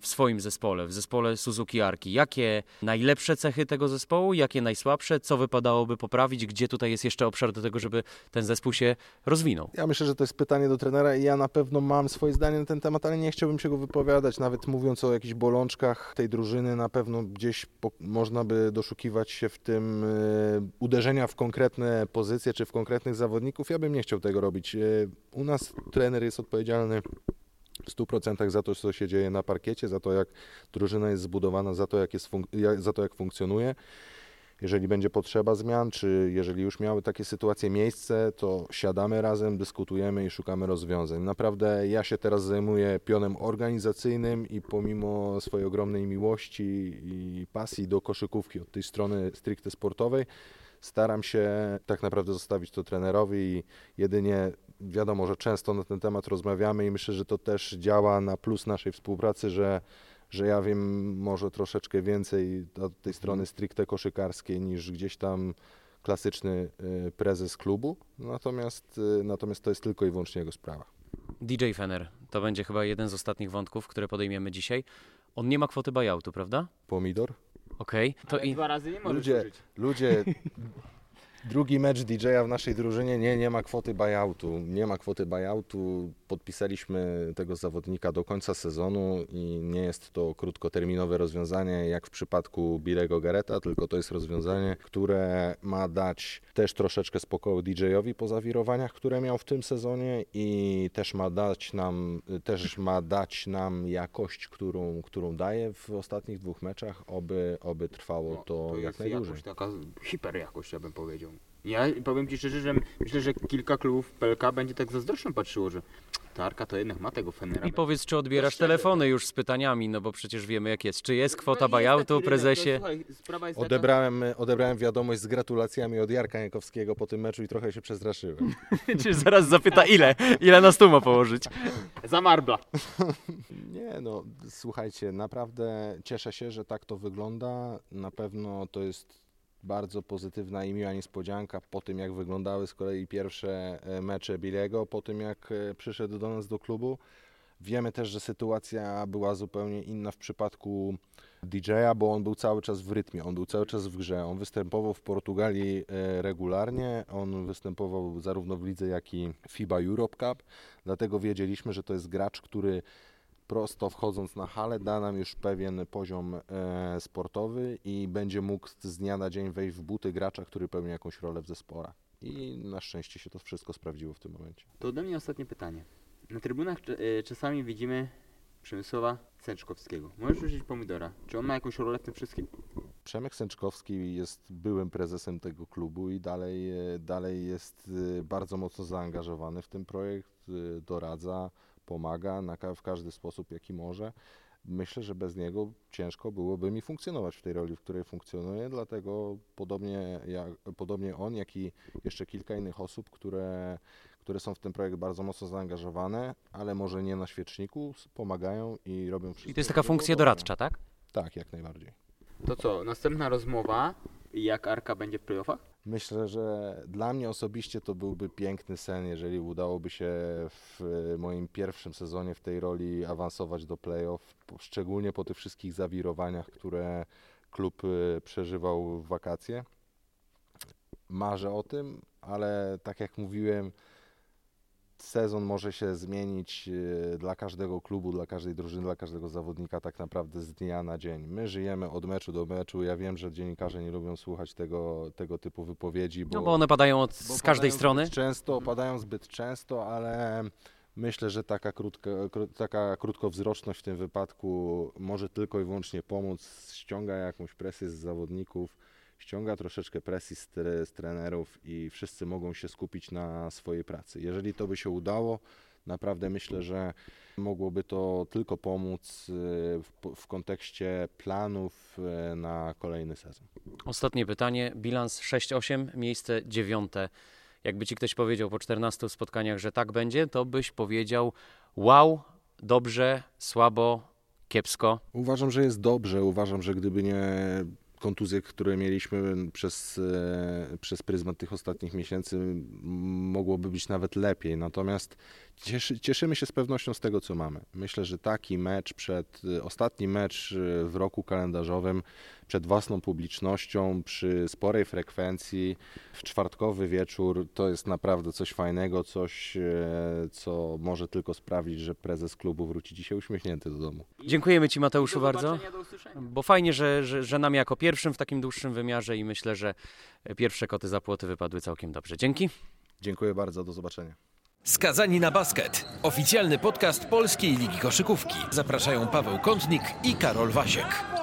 Speaker 2: w swoim zespole, w zespole Suzuki Arki. Jakie najlepsze cechy tego zespołu, jakie najsłabsze, co wypadałoby poprawić, gdzie tutaj jest jeszcze obszar do tego, żeby ten zespół się rozwinął?
Speaker 5: Ja myślę, że to jest pytanie do trenera i ja na pewno mam swoje zdanie na ten temat, ale nie chciałbym się go wypowiadać. Nawet mówiąc o jakichś bolączkach tej drużyny, na pewno gdzieś można by doszukiwać się w tym y, uderzenia w konkretne pozycje czy w konkretnych zawodników. Ja bym nie chciał tego robić. Y, u nas trener jest odpowiedzialny w 100% za to, co się dzieje na parkiecie, za to, jak drużyna jest zbudowana, za to, jak, jest za to, jak funkcjonuje. Jeżeli będzie potrzeba zmian, czy jeżeli już miały takie sytuacje miejsce, to siadamy razem, dyskutujemy i szukamy rozwiązań. Naprawdę ja się teraz zajmuję pionem organizacyjnym i pomimo swojej ogromnej miłości i pasji do koszykówki od tej strony stricte sportowej, staram się tak naprawdę zostawić to trenerowi i jedynie wiadomo, że często na ten temat rozmawiamy i myślę, że to też działa na plus naszej współpracy, że, że ja wiem może troszeczkę więcej od tej strony stricte koszykarskiej niż gdzieś tam klasyczny y, prezes klubu, natomiast, y, natomiast to jest tylko i wyłącznie jego sprawa.
Speaker 2: DJ Fener, to będzie chyba jeden z ostatnich wątków, które podejmiemy dzisiaj. On nie ma kwoty buyoutu, prawda?
Speaker 5: Pomidor?
Speaker 2: Okej.
Speaker 3: Okay. To i... dwa razy nie możesz
Speaker 5: ludzie,
Speaker 3: użyć.
Speaker 5: Ludzie <laughs> Drugi mecz DJ-a w naszej drużynie nie, nie ma kwoty buyoutu. Nie ma kwoty buyoutu. Podpisaliśmy tego zawodnika do końca sezonu i nie jest to krótkoterminowe rozwiązanie jak w przypadku Bilego Gareta, tylko to jest rozwiązanie, które ma dać też troszeczkę spokoju DJ-owi po zawirowaniach, które miał w tym sezonie i też ma dać nam, też ma dać nam jakość, którą, którą daje w ostatnich dwóch meczach, oby, oby trwało no, to, to jak najdłużej.
Speaker 3: Jakość, taka hiperjakość, ja bym powiedział. Ja powiem Ci szczerze, że myślę, że kilka klubów PLK będzie tak zazdroszczą patrzyło, że ta Arka to jednak ma tego Fenera.
Speaker 2: I powiedz, czy odbierasz telefony już z pytaniami, no bo przecież wiemy jak jest. Czy jest kwota no buyoutu, prezesie?
Speaker 5: odebrałem, odebrałem wiadomość z gratulacjami od Jarka Jankowskiego po tym meczu i trochę się przestraszyłem. <laughs>
Speaker 2: czy zaraz zapyta ile? Ile na stół ma położyć? <laughs>
Speaker 3: Za marbla. <laughs>
Speaker 5: Nie no, słuchajcie, naprawdę cieszę się, że tak to wygląda. Na pewno to jest bardzo pozytywna i miła niespodzianka po tym, jak wyglądały z kolei pierwsze e, mecze Bilego, po tym jak e, przyszedł do nas do klubu. Wiemy też, że sytuacja była zupełnie inna w przypadku DJ-a, bo on był cały czas w rytmie, on był cały czas w grze. On występował w Portugalii e, regularnie, on występował zarówno w lidze, jak i FIBA Europe Cup, dlatego wiedzieliśmy, że to jest gracz, który prosto wchodząc na halę da nam już pewien poziom e, sportowy i będzie mógł z dnia na dzień wejść w buty gracza, który pełni jakąś rolę w zespole. I na szczęście się to wszystko sprawdziło w tym momencie.
Speaker 3: To ode mnie ostatnie pytanie. Na trybunach e, czasami widzimy Przemysława Sęczkowskiego. Możesz użyć pomidora. Czy on ma jakąś rolę w tym wszystkim?
Speaker 5: Przemek Sęczkowski jest byłym prezesem tego klubu i dalej, e, dalej jest e, bardzo mocno zaangażowany w ten projekt, doradza, pomaga na, w każdy sposób, jaki może. Myślę, że bez niego ciężko byłoby mi funkcjonować w tej roli, w której funkcjonuję, dlatego podobnie, jak, podobnie on, jak i jeszcze kilka innych osób, które, które są w ten projekt bardzo mocno zaangażowane, ale może nie na świeczniku, pomagają i robią wszystko.
Speaker 2: I to jest taka funkcja doradcza, tak?
Speaker 5: Tak, jak najbardziej.
Speaker 3: To co, następna rozmowa, jak Arka będzie w playoffach?
Speaker 5: Myślę, że dla mnie osobiście to byłby piękny sen, jeżeli udałoby się w moim pierwszym sezonie w tej roli awansować do playoff, szczególnie po tych wszystkich zawirowaniach, które klub y, przeżywał w wakacje. Marzę o tym, ale tak jak mówiłem, sezon może się zmienić e, dla każdego klubu, dla każdej drużyny, dla każdego zawodnika tak naprawdę z dnia na dzień. My żyjemy od meczu do meczu. Ja wiem, że dziennikarze nie lubią słuchać tego, tego typu wypowiedzi, bo,
Speaker 2: No bo one padają od,
Speaker 5: bo
Speaker 2: z każdej strony.
Speaker 5: Często, padają zbyt często, ale myślę, że taka, krótka, kró- taka krótkowzroczność w tym wypadku może tylko i wyłącznie pomóc. Ściąga jakąś presję z zawodników, ściąga troszeczkę presji z, tre- z trenerów i wszyscy mogą się skupić na swojej pracy. Jeżeli to by się udało, naprawdę myślę, że mogłoby to tylko pomóc y, w, w kontekście planów y, na kolejny sezon.
Speaker 2: Ostatnie pytanie. Bilans 6-8, miejsce dziewiąte. Jakby ci ktoś powiedział po 14 spotkaniach, że tak będzie, to byś powiedział wow, dobrze, słabo, kiepsko.
Speaker 5: Uważam, że jest dobrze. Uważam, że gdyby nie kontuzje, które mieliśmy przez, e, przez pryzmat tych ostatnich miesięcy, mogłoby być nawet lepiej. Natomiast cieszy, cieszymy się z pewnością z tego, co mamy. Myślę, że taki mecz przed, ostatni mecz w roku kalendarzowym, przed własną publicznością, przy sporej frekwencji, w czwartkowy wieczór, to jest naprawdę coś fajnego, coś, e, co może tylko sprawić, że prezes klubu wróci dzisiaj uśmiechnięty do domu.
Speaker 2: Dziękujemy ci Mateuszu
Speaker 3: Do
Speaker 2: bardzo. Bo fajnie, że, że, że nam jako pierwszym w takim dłuższym wymiarze i myślę, że pierwsze koty za płoty wypadły całkiem dobrze. Dzięki.
Speaker 5: Dziękuję bardzo, do zobaczenia.
Speaker 1: Skazani na basket. Oficjalny podcast Polskiej Ligi Koszykówki. Zapraszają Paweł Kątnik i Karol Wasiek.